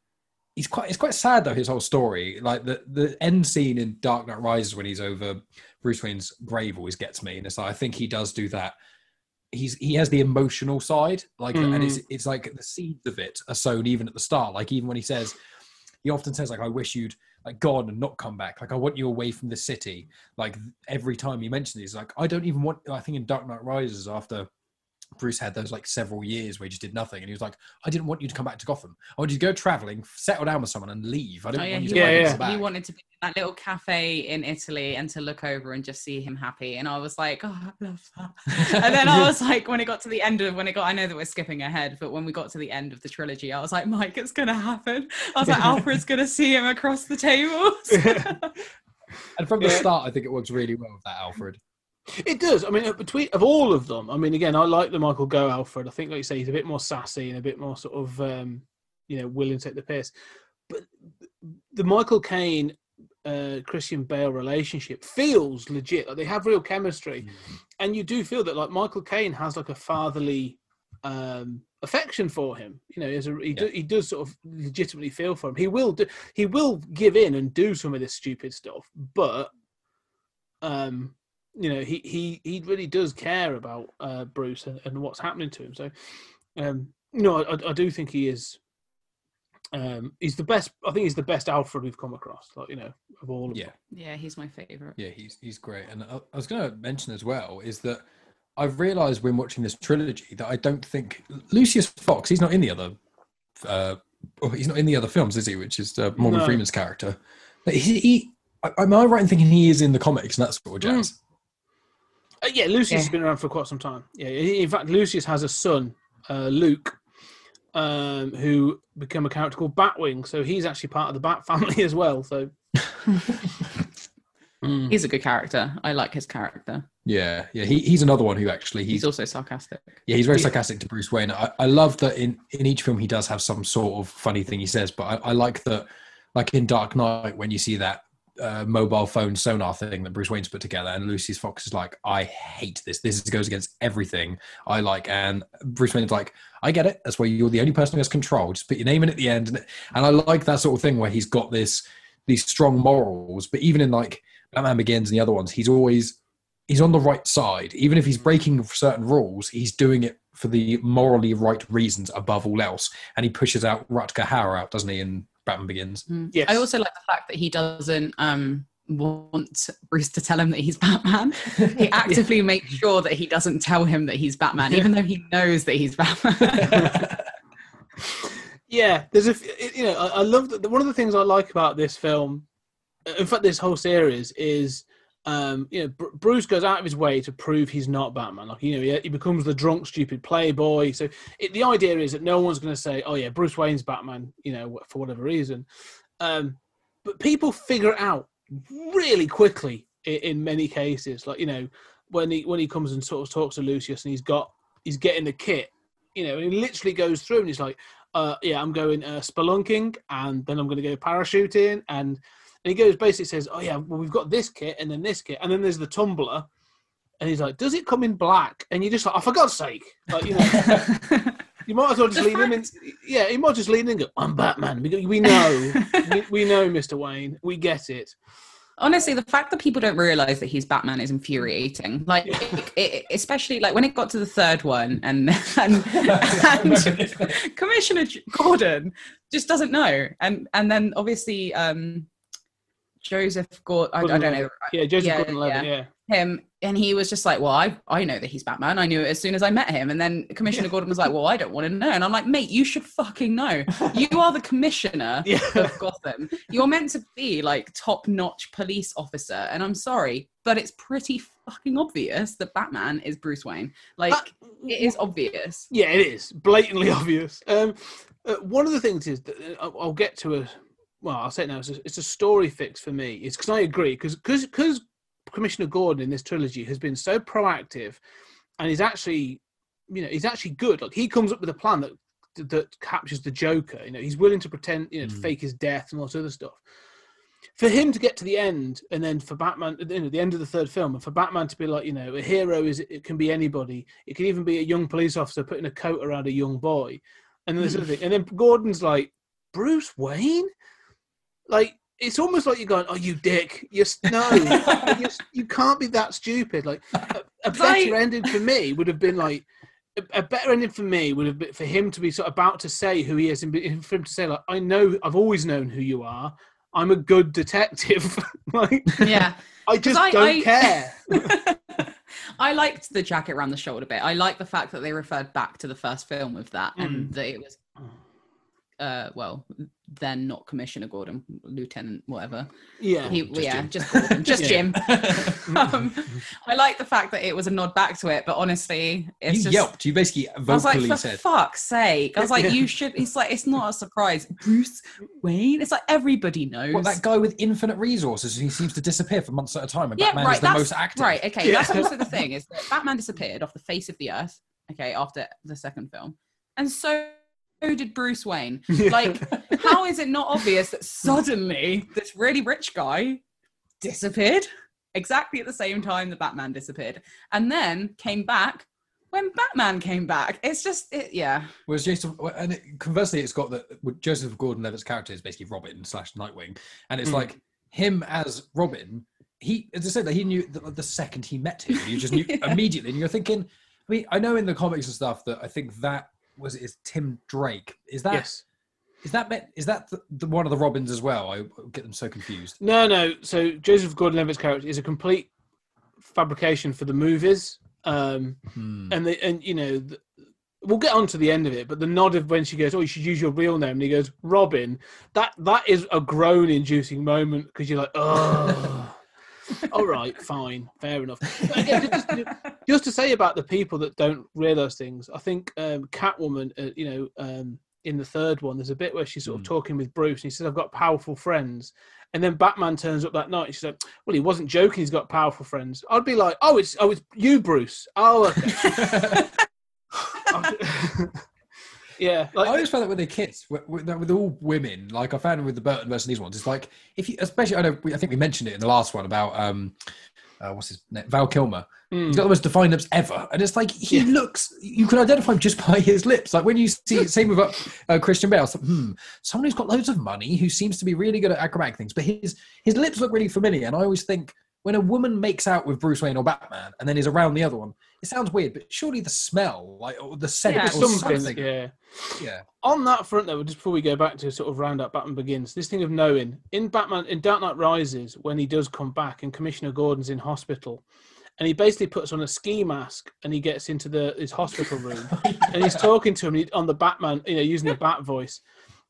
He's quite. It's quite sad though. His whole story, like the the end scene in Dark Knight Rises when he's over Bruce Wayne's grave, always gets me. And it's like I think he does do that he's he has the emotional side like and it's mm. it's like the seeds of it are sown even at the start. Like even when he says he often says like i wish you'd like gone and not come back. Like i want you away from the city. Like every time he mentions it, he's like i don't even want i think in dark knight rises after bruce had those like several years where he just did nothing and he was like i didn't want you to come back to gotham. I want you to go traveling settle down with someone and leave. I don't Oh, yeah, want you he, to Yeah, wanted, yeah. back. he wanted to be in that little cafe in Italy and to look over and just see him happy. And I was like, oh, I love that. and then I [LAUGHS] was like, when it got to the end of when it got, I know that we're skipping ahead, but when we got to the end of the trilogy, I was like, Mike, it's gonna happen. I was like, [LAUGHS] Alfred's gonna see him across the tables. [LAUGHS] and from the start i think it works really well with that alfred It does. I mean, uh, between of all of them, I mean, again, I like the Michael Gough Alfred. I think, like you say, he's a bit more sassy and a bit more sort of, um, you know, willing to take the piss. But the Michael Caine, uh, Christian Bale relationship feels legit. Like they have real chemistry, and you do feel that like Michael Caine has like a fatherly um, affection for him. You know, a, he, do, he does sort of legitimately feel for him. He will do. He will give in and do some of this stupid stuff, but um you know he he he really does care about uh bruce and, and what's happening to him so um you know I, I do think he is um he's the best i think he's the best alfred we've come across like you know of all of yeah them yeah, he's my favorite. Yeah, he's he's great. And I, I was going to mention as well is that I've realised when watching this trilogy that I don't think Lucius Fox. He's not in the other. Uh, oh, he's not in the other films, is he? Which is uh, Morgan No. Freeman's character. But he, he am I right in thinking he is in the comics and that sort of jazz? Uh, yeah lucius Yeah. has been around for quite some time yeah in fact lucius has a son uh luke um who become a character called batwing so he's actually part of the bat [LAUGHS] family as well so [LAUGHS] Mm. He's a good character. I like his character. Yeah, yeah. He, he's another one who actually He's he's also sarcastic. Yeah, he's very Yeah. sarcastic to Bruce Wayne. I, I love that in, in each film he does have some sort of funny thing he says, but I, I like that, like in Dark Knight, when you see that uh, mobile phone sonar thing that Bruce Wayne's put together, and Lucius Fox is like, I hate this. This goes against everything I like. And Bruce Wayne's like, I get it. That's why you're the only person who has control. Just put your name in at the end. And, and I like that sort of thing where he's got this these strong morals, but even in like Batman Begins and the other ones, he's always he's on the right side. Even if he's breaking certain rules, he's doing it for the morally right reasons above all else. And he pushes out Rutger Hauer out, doesn't he, in Batman Begins? Mm. Yes. I also like the fact that he doesn't um, want Bruce to tell him that he's [LAUGHS] Batman. He [LAUGHS] actively makes sure that he doesn't tell him that he's Batman, even though he knows that he's Batman. [LAUGHS] Yeah, there's a you know I, I love that one of the things I like about this film, in fact this whole series is um you know Br- Bruce goes out of his way to prove he's not Batman. Like you know he, he becomes the drunk stupid playboy. So it, the idea is that no one's going to say oh yeah Bruce Wayne's Batman you know for whatever reason. Um but people figure it out really quickly in, in many cases. Like you know when he when he comes and sort of talks to Lucius and he's got he's getting the kit you know and he literally goes through and he's like uh, yeah, I'm going uh, spelunking, and then I'm going to go parachuting, and, and he goes basically says, oh yeah, well we've got this kit and then this kit, and then there's the tumbler, and he's like, "Does it come in black?" And you're just like, "Oh, for God's sake!" Like you know, [LAUGHS] you might as well just The lean in yeah, you might just lean in and go, "I'm Batman." We, we know, we, we know, Mister Wayne, we get it. Honestly, the fact that people don't realize that he's Batman is infuriating. Like, it, it, especially like when it got to the third one, and [LAUGHS] and, [LAUGHS] and Commissioner Gordon just doesn't know, and and then obviously um, Joseph Gordon, I, I don't know, Yeah, Joseph Yeah, Gordon-Levitt. yeah. Yeah. him, and he was just like, "Well, I I know that he's Batman. I knew it as soon as I met him." And then Commissioner Gordon was like, "Well, I don't want to know." And I'm like, "Mate, you should fucking know. You [LAUGHS] are the commissioner Yeah. of Gotham. You're meant to be like top-notch police officer." And I'm sorry, but it's pretty fucking obvious that Batman is Bruce Wayne. Like, That- it is obvious. Yeah, it is blatantly [LAUGHS] obvious. Um, uh, one of the things is that uh, I'll, I'll get to a. Well, I'll say it now. It's a, it's a story fix for me. It's because I agree because because Commissioner Gordon in this trilogy has been so proactive, and he's actually, you know, he's actually good. Like he comes up with a plan that that captures the Joker. You know, he's willing to pretend, you know, to Mm. fake his death and all this other stuff. For him to get to the end, and then for Batman, you know, the end of the third film, and for Batman to be like, you know, a hero is it can be anybody. It can even be a young police officer putting a coat around a young boy, and then this other thing. And then Gordon's like, Bruce Wayne, like it's almost like you're going, "Oh, you dick! You s- no, [LAUGHS] you, s- you can't be that stupid." Like a, a better Like- ending for me would have been like a, a better ending for me would have been for him to be sort of about to say who he is, and for him to say like, "I know, I've always known who you are. I'm a good detective. [LAUGHS] like Yeah. I just I- don't I- care." [LAUGHS] I liked the jacket around the shoulder bit. I like the fact that they referred back to the first film with that Mm. and that it was uh well then not Commissioner Gordon, Lieutenant whatever. yeah, He, Just yeah, Jim. just Gordon, just [LAUGHS] Jim. [LAUGHS] um, I like the fact that it was a nod back to it, but honestly, it's you just yelped. You basically I was like, vocally for said, fuck's sake. I was like, you should it's like it's not a surprise. Bruce Wayne. It's like everybody knows. "What that guy with infinite resources? He seems to disappear for months at a time, and yeah, Batman right. is the that's most active." right. Okay, Yeah. that's also the [LAUGHS] thing is that Batman disappeared off the face of the earth. Okay, after the second film, and so did Bruce Wayne. [LAUGHS] Like, how is it not obvious that suddenly this really rich guy disappeared exactly at the same time the Batman disappeared, and then came back when Batman came back? It's just, it, yeah, Whereas Jason, and it, conversely, it's got that Joseph Gordon-Levitt's character is basically Robin slash Nightwing, and it's Hmm. like him as Robin. He, as I said, that he knew the, the second he met him, you just knew [LAUGHS] Yeah. immediately, and you're thinking. I mean, I know in the comics and stuff that I think that was it is Tim Drake. Is that is yes. that meant, is that the, the, one of the Robins as well? I get them so confused. No, no. So Joseph Gordon-Levitt's character is a complete fabrication for the movies. Um, Hmm. and the and you know th- we'll get on to the end of it but the nod of when she goes oh you should use your real name and he goes robin that that is a groan inducing moment because you're like oh [LAUGHS] all right fine fair enough But again, just, just to say about the people that don't realize things i think um catwoman uh, you know um in the third one there's a bit where she's sort of Mm. talking with bruce and he says i've got powerful friends and then Batman turns up that night. And she's like, "Well, he wasn't joking. He's got powerful friends." I'd be like, "Oh, it's oh, it's you, Bruce. Oh, okay." [LAUGHS] [LAUGHS] yeah, I always found that with the kids, with, with, with all women, like I found with the Burton versus these ones, it's like if you, especially I know, I think we mentioned it in the last one about um, uh, what's his name, Val Kilmer. mm, He's got the most defined lips ever, and it's like he Yeah. looks. You can identify him just by his lips. Like when you see, same with uh, uh, Christian Bale. It's like, hmm, someone who's got loads of money who seems to be really good at acrobatic things, but his his lips look really familiar. And I always think when a woman makes out with Bruce Wayne or Batman, and then is around the other one, it sounds weird, but surely the smell, like or the scent, Yeah. or something. something. Yeah. yeah. On that front, though, just before we go back to sort of round up Batman Begins, this thing of knowing in Batman in Dark Knight Rises when he does come back and Commissioner Gordon's in hospital, and he basically puts on a ski mask and he gets into the his hospital [LAUGHS] room and he's talking to him on the Batman, you know, using the Bat voice.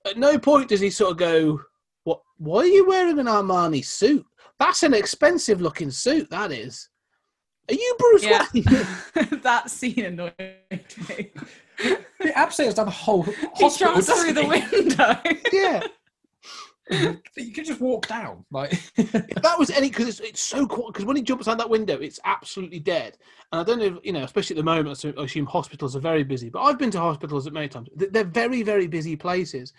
At no point does he sort of go, "What? Why are you wearing an Armani suit? That's an expensive looking suit. That is. Are you Bruce Yeah. Wayne?" [LAUGHS] [LAUGHS] that scene annoyed me. [LAUGHS] It abseils down the whole He hospital. doesn't through the he? window. yeah. You can just walk down. Like If that was any because it's, it's so cool because when he jumps out that window it's absolutely dead and i don't know if you know especially at the moment I assume hospitals are very busy but i've been to hospitals at many times they're very very busy places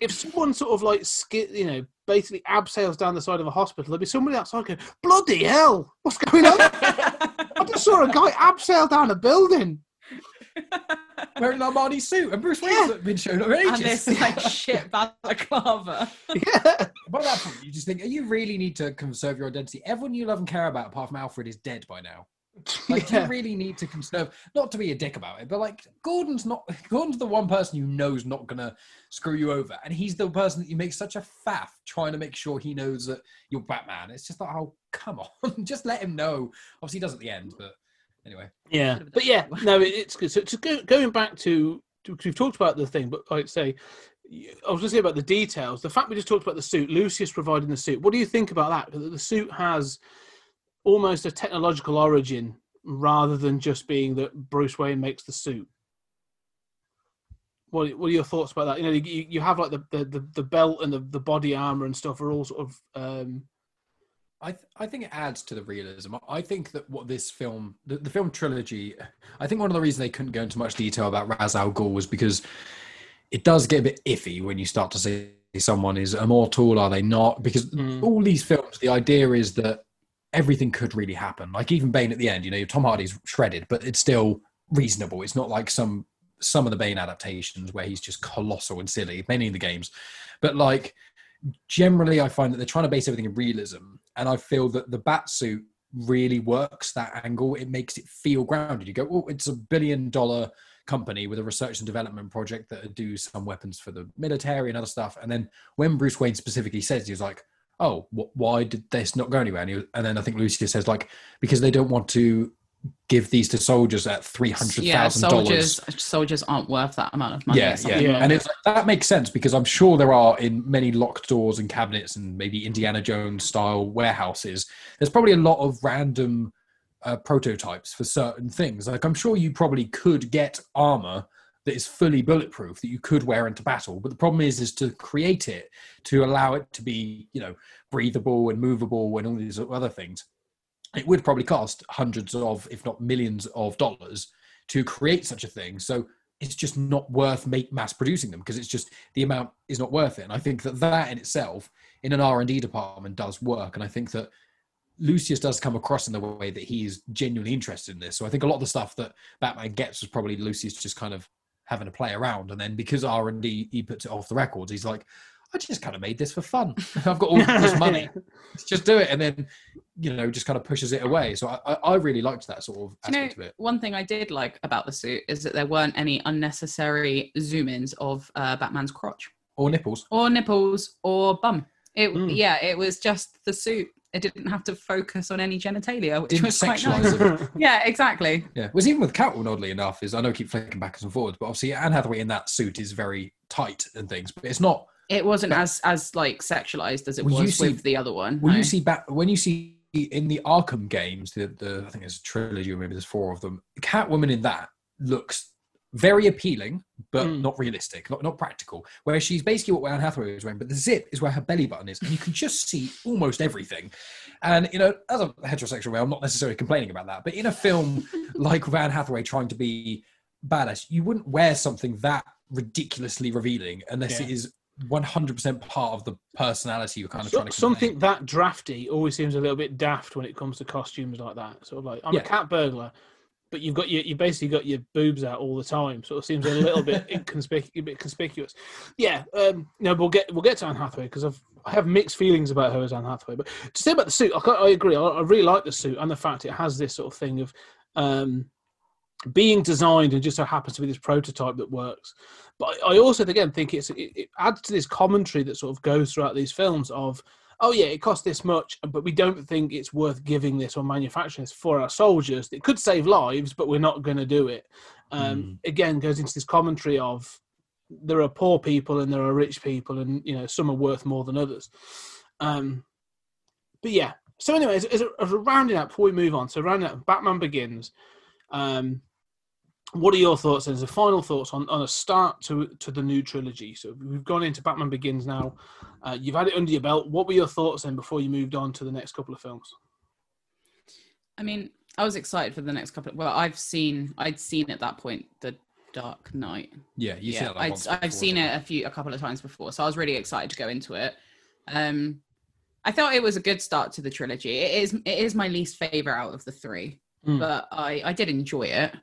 if someone sort of like ski, you know basically abseils down the side of a hospital there'd be somebody outside going bloody hell what's going on [LAUGHS] I just saw a guy abseil down a building. [LAUGHS] Wearing an Armani suit, and Bruce Wayne's not been shown for and this like shit balaclava. [LAUGHS] Yeah. By that point, you just think, you really need to conserve your identity. Everyone you love and care about, apart from Alfred, is dead by now. [LAUGHS] Like, do you really need to conserve? Not to be a dick about it, but like Gordon's not. Gordon's the one person you know's not gonna screw you over, and he's the person that you make such a faff trying to make sure he knows that you're Batman. It's just like, oh, come on, [LAUGHS] just let him know. Obviously, he does at the end, but anyway. Yeah, but yeah, no, it's good. So, to go, going back to, to 'cause we've talked about the thing, but I'd say, y- I was going to say about the details. The fact we just talked about the suit, Lucius providing the suit. What do you think about that? That the suit has almost a technological origin rather than just being that Bruce Wayne makes the suit. What, what are your thoughts about that? You know, you, you have like the, the, the, belt and the, the body armor and stuff are all sort of um, I th- I think it adds to the realism. I think that what this film, the, the film trilogy, I think one of the reasons they couldn't go into much detail about Ra's al Ghul was because it does get a bit iffy when you start to say someone is immortal, are they not? Because Mm. all these films, the idea is that everything could really happen. Like even Bane at the end, you know, Tom Hardy's shredded, but it's still reasonable. It's not like some some of the Bane adaptations where he's just colossal and silly, mainly in the games. But like generally I find that they're trying to base everything in realism. And I feel that the bat suit really works that angle. It makes it feel grounded. You go, oh, it's a billion dollar company with a research and development project that do some weapons for the military and other stuff. And then when Bruce Wayne specifically says, he was like, oh, wh- why did this not go anywhere? And, was, and then I think Lucius says, like, because they don't want to give these to soldiers at three hundred Yeah, thousand dollars. soldiers soldiers aren't worth that amount of money. Yeah, yeah. Yeah. and it's that makes sense because I'm sure there are in many locked doors and cabinets and maybe Indiana Jones style warehouses. There's probably a lot of random uh, prototypes for certain things. Like I'm sure you probably could get armor that is fully bulletproof that you could wear into battle. But the problem is, is to create it to allow it to be, you know, breathable and movable and all these other things. It would probably cost hundreds of, if not millions of dollars to create such a thing. So it's just not worth mass producing them because it's just the amount is not worth it. And I think that that in itself, in an R and D department, does work. And I think that Lucius does come across in the way that he is genuinely interested in this. So I think a lot of the stuff that Batman gets was probably Lucius just kind of having to play around. And then because R and D he puts it off the records, he's like, I just kind of made this for fun. [LAUGHS] I've got all this money. [LAUGHS] Let's just do it. And then, you know, just kind of pushes it away. So I, I, really liked that sort of Do you know, aspect of it. one thing I did like about the suit is that there weren't any unnecessary zoom ins of uh, Batman's crotch Or nipples. or nipples or bum. It Mm. yeah, it was just the suit. It didn't have to focus on any genitalia, which Didn't was quite nice. it. [LAUGHS] Yeah, exactly. Yeah, it was even with Catwoman, oddly enough, is I know I keep flicking backwards and forwards, but obviously Anne Hathaway in that suit is very tight and things, but it's not. It wasn't as as like sexualized as it Well, you was see- with the other one. When no. you see back, when you see in the Arkham games, the, the I think there's a trilogy, or maybe there's four of them. Catwoman in that looks very appealing, but Mm. not realistic, not not practical. Where she's basically what Anne Hathaway was wearing, but the zip is where her belly button is, and you can just see almost everything. And you know, as a heterosexual male, I'm not necessarily complaining about that, but in a film [LAUGHS] like Anne Hathaway trying to be badass, you wouldn't wear something that ridiculously revealing unless Yeah. it is 100% part of the personality you're kind of So- trying to convey. something that drafty always seems a little bit daft when it comes to costumes like that. Sort of like I'm Yeah. a cat burglar, but you've got your you basically got your boobs out all the time. So it seems a little bit [LAUGHS] inconspicuous, a bit conspicuous. Yeah, um, no, we'll get we'll get to Anne Hathaway because I've I have mixed feelings about her as Anne Hathaway. But to say about the suit, I, I agree. I, I really like the suit and the fact it has this sort of thing of um, being designed and just so happens to be this prototype that works. But I I also again think it's it, it adds to this commentary that sort of goes throughout these films of oh yeah it costs this much but we don't think it's worth giving this or manufacturing this for our soldiers. It could save lives but we're not going to do it. Um, again goes into this commentary of there are poor people and there are rich people and you know some are worth more than others. Um, but yeah. So anyway as, as, a, as a rounding up before we move on so rounding up batman begins. Um, what are your thoughts as a final thoughts on, on a start to to the new trilogy so we've gone into batman begins now uh, you've had it under your belt what were your thoughts then before you moved on to the next couple of films I mean, I was excited for the next couple. Of, well, I've seen, I'd seen at that point the Dark Knight. Yeah, you yeah, said I'd, I've seen it a few, a couple of times before, so I was really excited to go into it. Um, I thought it was a good start to the trilogy. It is, it is my least favorite out of the three. Mm. but I I did enjoy it.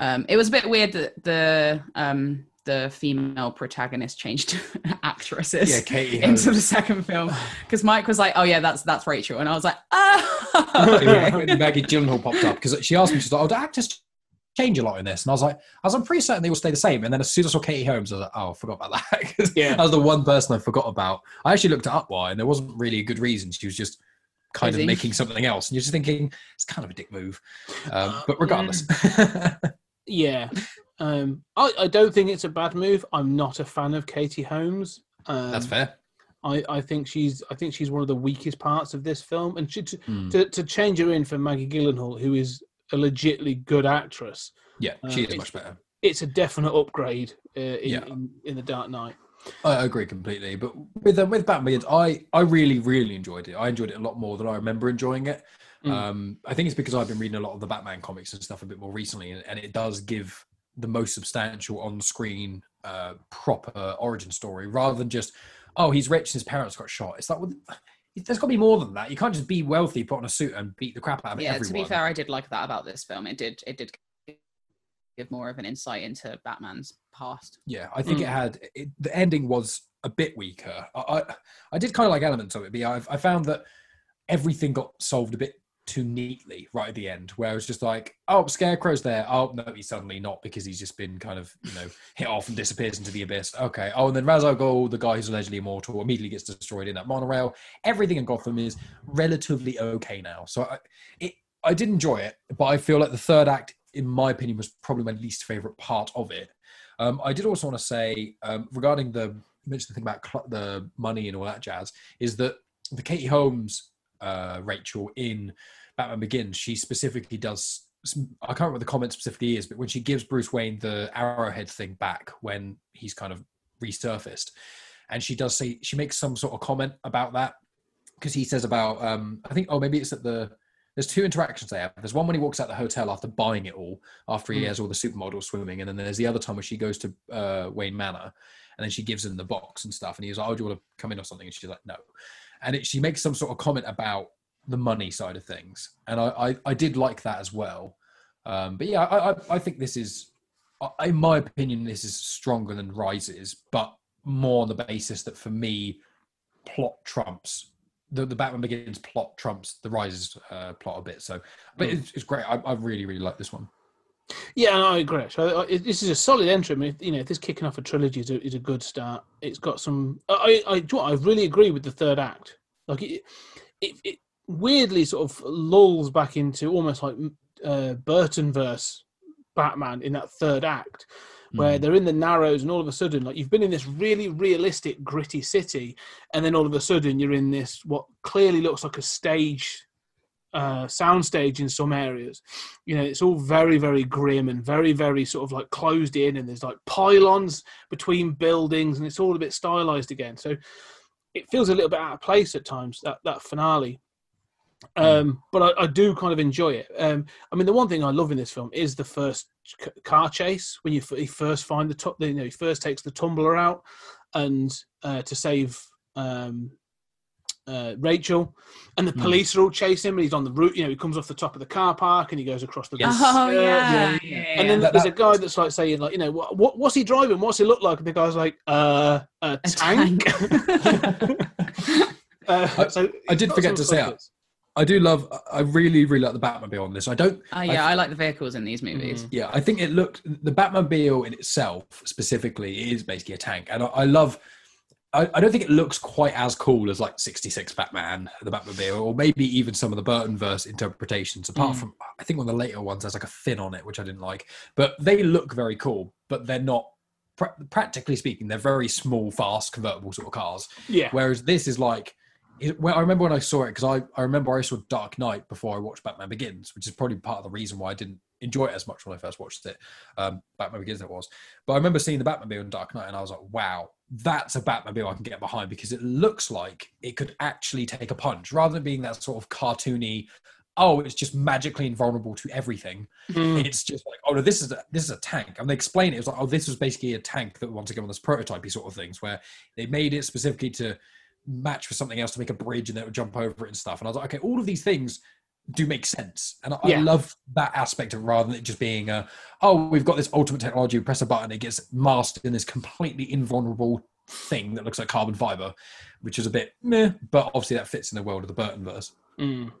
Um, it was a bit weird that the um the female protagonist changed [LAUGHS] actresses Yeah, Katie [LAUGHS] into Holmes. the second film [SIGHS] because Mike was like, "Oh yeah, that's that's Rachel," and I was like, "Ah." okay." [LAUGHS] when Maggie Gyllenhaal popped up because she asked me, she's like, "Oh, do actors change a lot in this?" And I was like, "I was, I'm pretty certain they will stay the same." And then as soon as I saw Katie Holmes, I was like, "Oh, I forgot about that." 'Cause Yeah. that was the one person I forgot about. I actually looked it up why, and there wasn't really a good reason. She was just kind Busy. of making something else, and you're just thinking it's kind of a dick move. Um, Uh, but regardless, Yeah. Um, I, I don't think it's a bad move. I'm not a fan of Katie Holmes. Um, that's fair. I, I think she's I think she's one of the weakest parts of this film, and she, to, Hmm. to to change her in for Maggie Gyllenhaal, who is a legitly good actress, Yeah, uh, she is much better. it's a definite upgrade uh, in, Yeah. in in the Dark Knight. I agree completely. But with uh, with Batman, I I really really enjoyed it. I enjoyed it a lot more than I remember enjoying it. Mm. Um, I think it's because I've been reading a lot of the Batman comics and stuff a bit more recently, and, and it does give the most substantial on screen uh, proper origin story rather than just oh he's rich and his parents got shot. It's like well, there's got to be more than that. You can't just be wealthy, put on a suit, and beat the crap out of yeah, everyone. Yeah, to be fair, I did like that about this film. It did it did give more of an insight into Batman's past. Yeah, I think Mm. it had it, the ending was a bit weaker. I I, I did kind of like elements of it, but yeah, I've, I found that everything got solved a bit too neatly right at the end, where it was just like, oh, Scarecrow's there. Oh no, he's suddenly not because he's just been kind of you know hit off and disappears into the abyss. Okay. Oh, and then al the guy who's allegedly immortal, immediately gets destroyed in that monorail. Everything in Gotham is relatively okay now. So I, it, I did enjoy it, but I feel like the third act, in my opinion, was probably my least favorite part of it. Um, I did also want to say um, regarding the you mentioned the thing about cl- the money and all that jazz is that the Katie Holmes uh, Rachel in Batman Begins, she specifically does. I can't remember what the comment specifically is, but when she gives Bruce Wayne the arrowhead thing back when he's kind of resurfaced, and she does say she makes some sort of comment about that because he says about um, I think oh maybe it's at the there's two interactions they have. There's one when he walks out the hotel after buying it all, after he Mm. has all the supermodels swimming, and then there's the other time where she goes to uh, Wayne Manor, and then she gives him the box and stuff, and he's like, "Oh, do you want to come in or something?" And she's like, "No," and it, she makes some sort of comment about the money side of things, and I I, I did like that as well. Um, but yeah, I, I I think this is, in my opinion, this is stronger than Rises, but more on the basis that for me, plot trumps the, the Batman Begins plot trumps the Rises uh, plot a bit. So, but Mm. it's, it's great. I, I really really like this one. Yeah, no, I agree. So this is a solid entry. I mean, you know, if this kicking off a trilogy is a, is a good start. It's got some. I, I, do you know I really agree with the third act. Like it, it, it weirdly sort of lulls back into almost like uh, Burton verse Batman in that third act, where Mm. they're in the Narrows, and all of a sudden, like you've been in this really realistic, gritty city, and then all of a sudden you're in this what clearly looks like a stage uh, soundstage in some areas. You know, it's all very, very grim and very, very sort of like closed in, and there's like pylons between buildings, and it's all a bit stylized again. So it feels a little bit out of place at times that that finale. Um, but I, I do kind of enjoy it. Um, I mean, the one thing I love in this film is the first c- car chase when you, f- you first find the top. You know, he first takes the tumbler out, and uh, to save um, uh, Rachel, and the Hmm. police are all chasing him, and he's on the route. You know, he comes off the top of the car park and he goes across the. Yes. Oh Uh, yeah, yeah, And then That- there's that- a guy that's like saying, like, you know, what, what what's he driving? What's he look like? And the guy's like, uh, a, A tank. [LAUGHS] uh, so I did forget to say, fun. I do love. I really really like the Batmobile on this. I don't. Oh yeah, I like the vehicles in these movies. Yeah, I think it looked the Batmobile in itself specifically is basically a tank, and I, I love. I, I don't think it looks quite as cool as like '66 Batman, the Batmobile, or maybe even some of the Burton verse interpretations. Apart Mm. from, I think one of the later ones has like a fin on it, which I didn't like. But they look very cool, but they're not. pra- Practically speaking, they're very small, fast, convertible sort of cars. Yeah. Whereas this is like, it, well, I remember when I saw it because I, I remember I saw Dark Knight before I watched Batman Begins, which is probably part of the reason why I didn't enjoy it as much when I first watched it. Um, Batman Begins it was, but I remember seeing the Batmobile in Dark Knight and I was like, wow, that's a Batmobile I can get behind because it looks like it could actually take a punch rather than being that sort of cartoony. Oh, it's just magically invulnerable to everything. Mm. It's just like, oh no, this is a, this is a tank, and they explain it. It was like, oh, this was basically a tank that we want to go on this prototypey sort of things, where they made it specifically to match with something else to make a bridge, and then it would jump over it and stuff. And I was like, okay, all of these things do make sense. And I, Yeah. I love that aspect of rather than it just being a, oh, we've got this ultimate technology, we press a button, it gets masked in this completely invulnerable thing that looks like carbon fiber, which is a bit meh, but obviously that fits in the world of the Burton verse. Mm.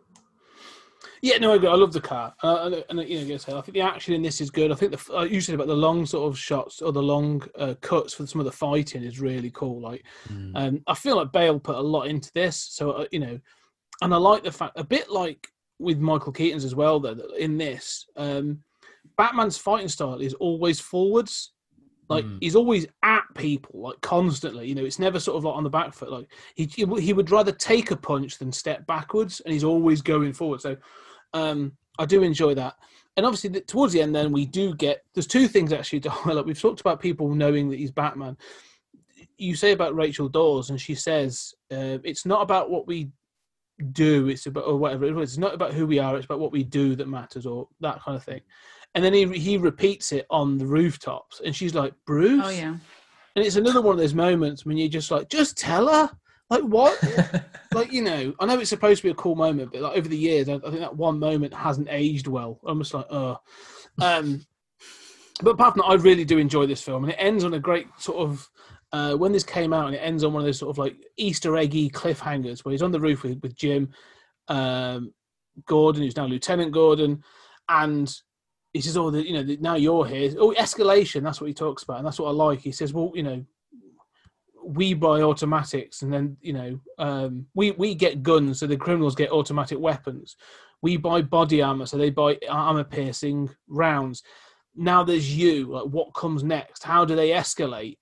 Yeah, no, I. I love the car, uh, and, and you know, I think the action in this is good. I think the uh, you said about the long sort of shots or the long uh, cuts for some of the fighting is really cool. Like, um, I feel like Bale put a lot into this, so uh, you know, and I like the fact a bit like with Michael Keaton's as well. Though in this, um, Batman's fighting style is always forwards. Like Mm. he's always at people, like constantly. You know, it's never sort of like on the back foot. Like he he would- he would rather take a punch than step backwards, and he's always going forward. So um, I do enjoy that. And obviously, the, towards the end, then we do get. There's two things actually [LAUGHS] to highlight. We've talked about people knowing that he's Batman. You say about Rachel Dawes, and she says uh, it's not about what we do. It's about or whatever. it was. It's not about who we are. It's about what we do that matters, or that kind of thing. And then he he repeats it on the rooftops, and she's like, "Bruce." Oh yeah. And it's another one of those moments when you're just like, just tell her. Like what? [LAUGHS] like you know, I know it's supposed to be a cool moment, but like over the years, I, I think that one moment hasn't aged well. I'm like, oh. Um, but apart from that, I really do enjoy this film, and it ends on a great sort of. Uh, when this came out, and it ends on one of those sort of like Easter eggy cliffhangers, where he's on the roof with, with Jim, um, Gordon, who's now Lieutenant Gordon, and he says, "Oh, the, you know, the, now you're here. Oh, escalation. That's what he talks about, and that's what I like." He says, "Well, you know, we buy automatics, and then you know, um, we we get guns, so the criminals get automatic weapons. We buy body armor, so they buy armor piercing rounds. Now there's you. Like, what comes next? How do they escalate?"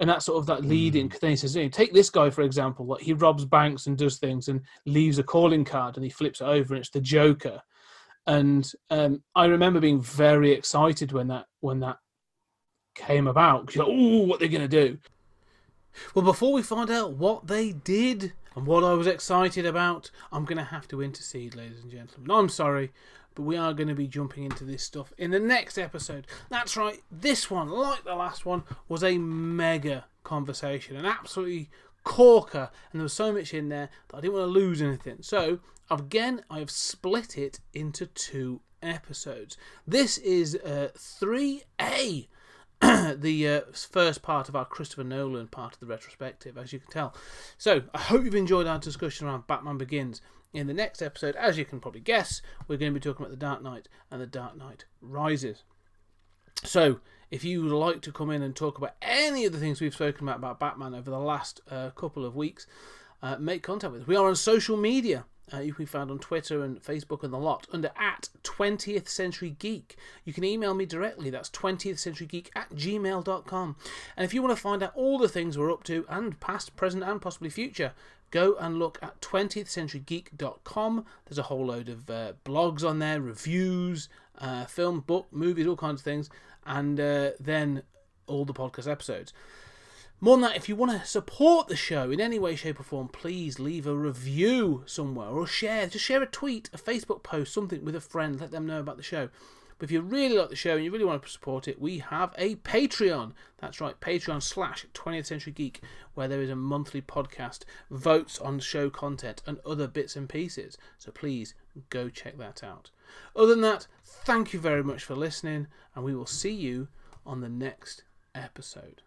And that's sort of that leading. Then he says, you know, "Take this guy for example. Like he robs banks and does things, and leaves a calling card, and he flips it over, and it's the Joker." and um, I remember being very excited when that when that came about. like, oh, what they're gonna do? Well, before we find out what they did and what I was excited about, I'm gonna have to intercede, ladies and gentlemen. I'm sorry, but we are going to be jumping into this stuff in the next episode. That's right. This one, like the last one, was a mega conversation, an absolutely corker, and there was so much in there that I didn't want to lose anything. So again, I have split it into two episodes. This is uh, 3A, [CLEARS THROAT] the uh, first part of our Christopher Nolan part of the retrospective, as you can tell. So I hope you've enjoyed our discussion around Batman Begins. In the next episode, as you can probably guess, we're going to be talking about The Dark Knight and The Dark Knight Rises. So, if you would like to come in and talk about any of the things we've spoken about about Batman over the last uh, couple of weeks, uh, make contact with us. We are on social media. Uh, you can be found on Twitter and Facebook and the lot under at 20th Century Geek. You can email me directly. That's 20th Century Geek at gmail.com. And if you want to find out all the things we're up to, and past, present, and possibly future, go and look at 20thcenturygeek.com. There's a whole load of uh, blogs on there, reviews, uh, film, book, movies, all kinds of things, and uh, then all the podcast episodes. More than that, if you want to support the show in any way, shape, or form, please leave a review somewhere or share. Just share a tweet, a Facebook post, something with a friend. Let them know about the show. But if you really like the show and you really want to support it, we have a Patreon. That's right, Patreon slash 20th Century Geek, where there is a monthly podcast, votes on show content, and other bits and pieces. So please go check that out. Other than that, thank you very much for listening, and we will see you on the next episode.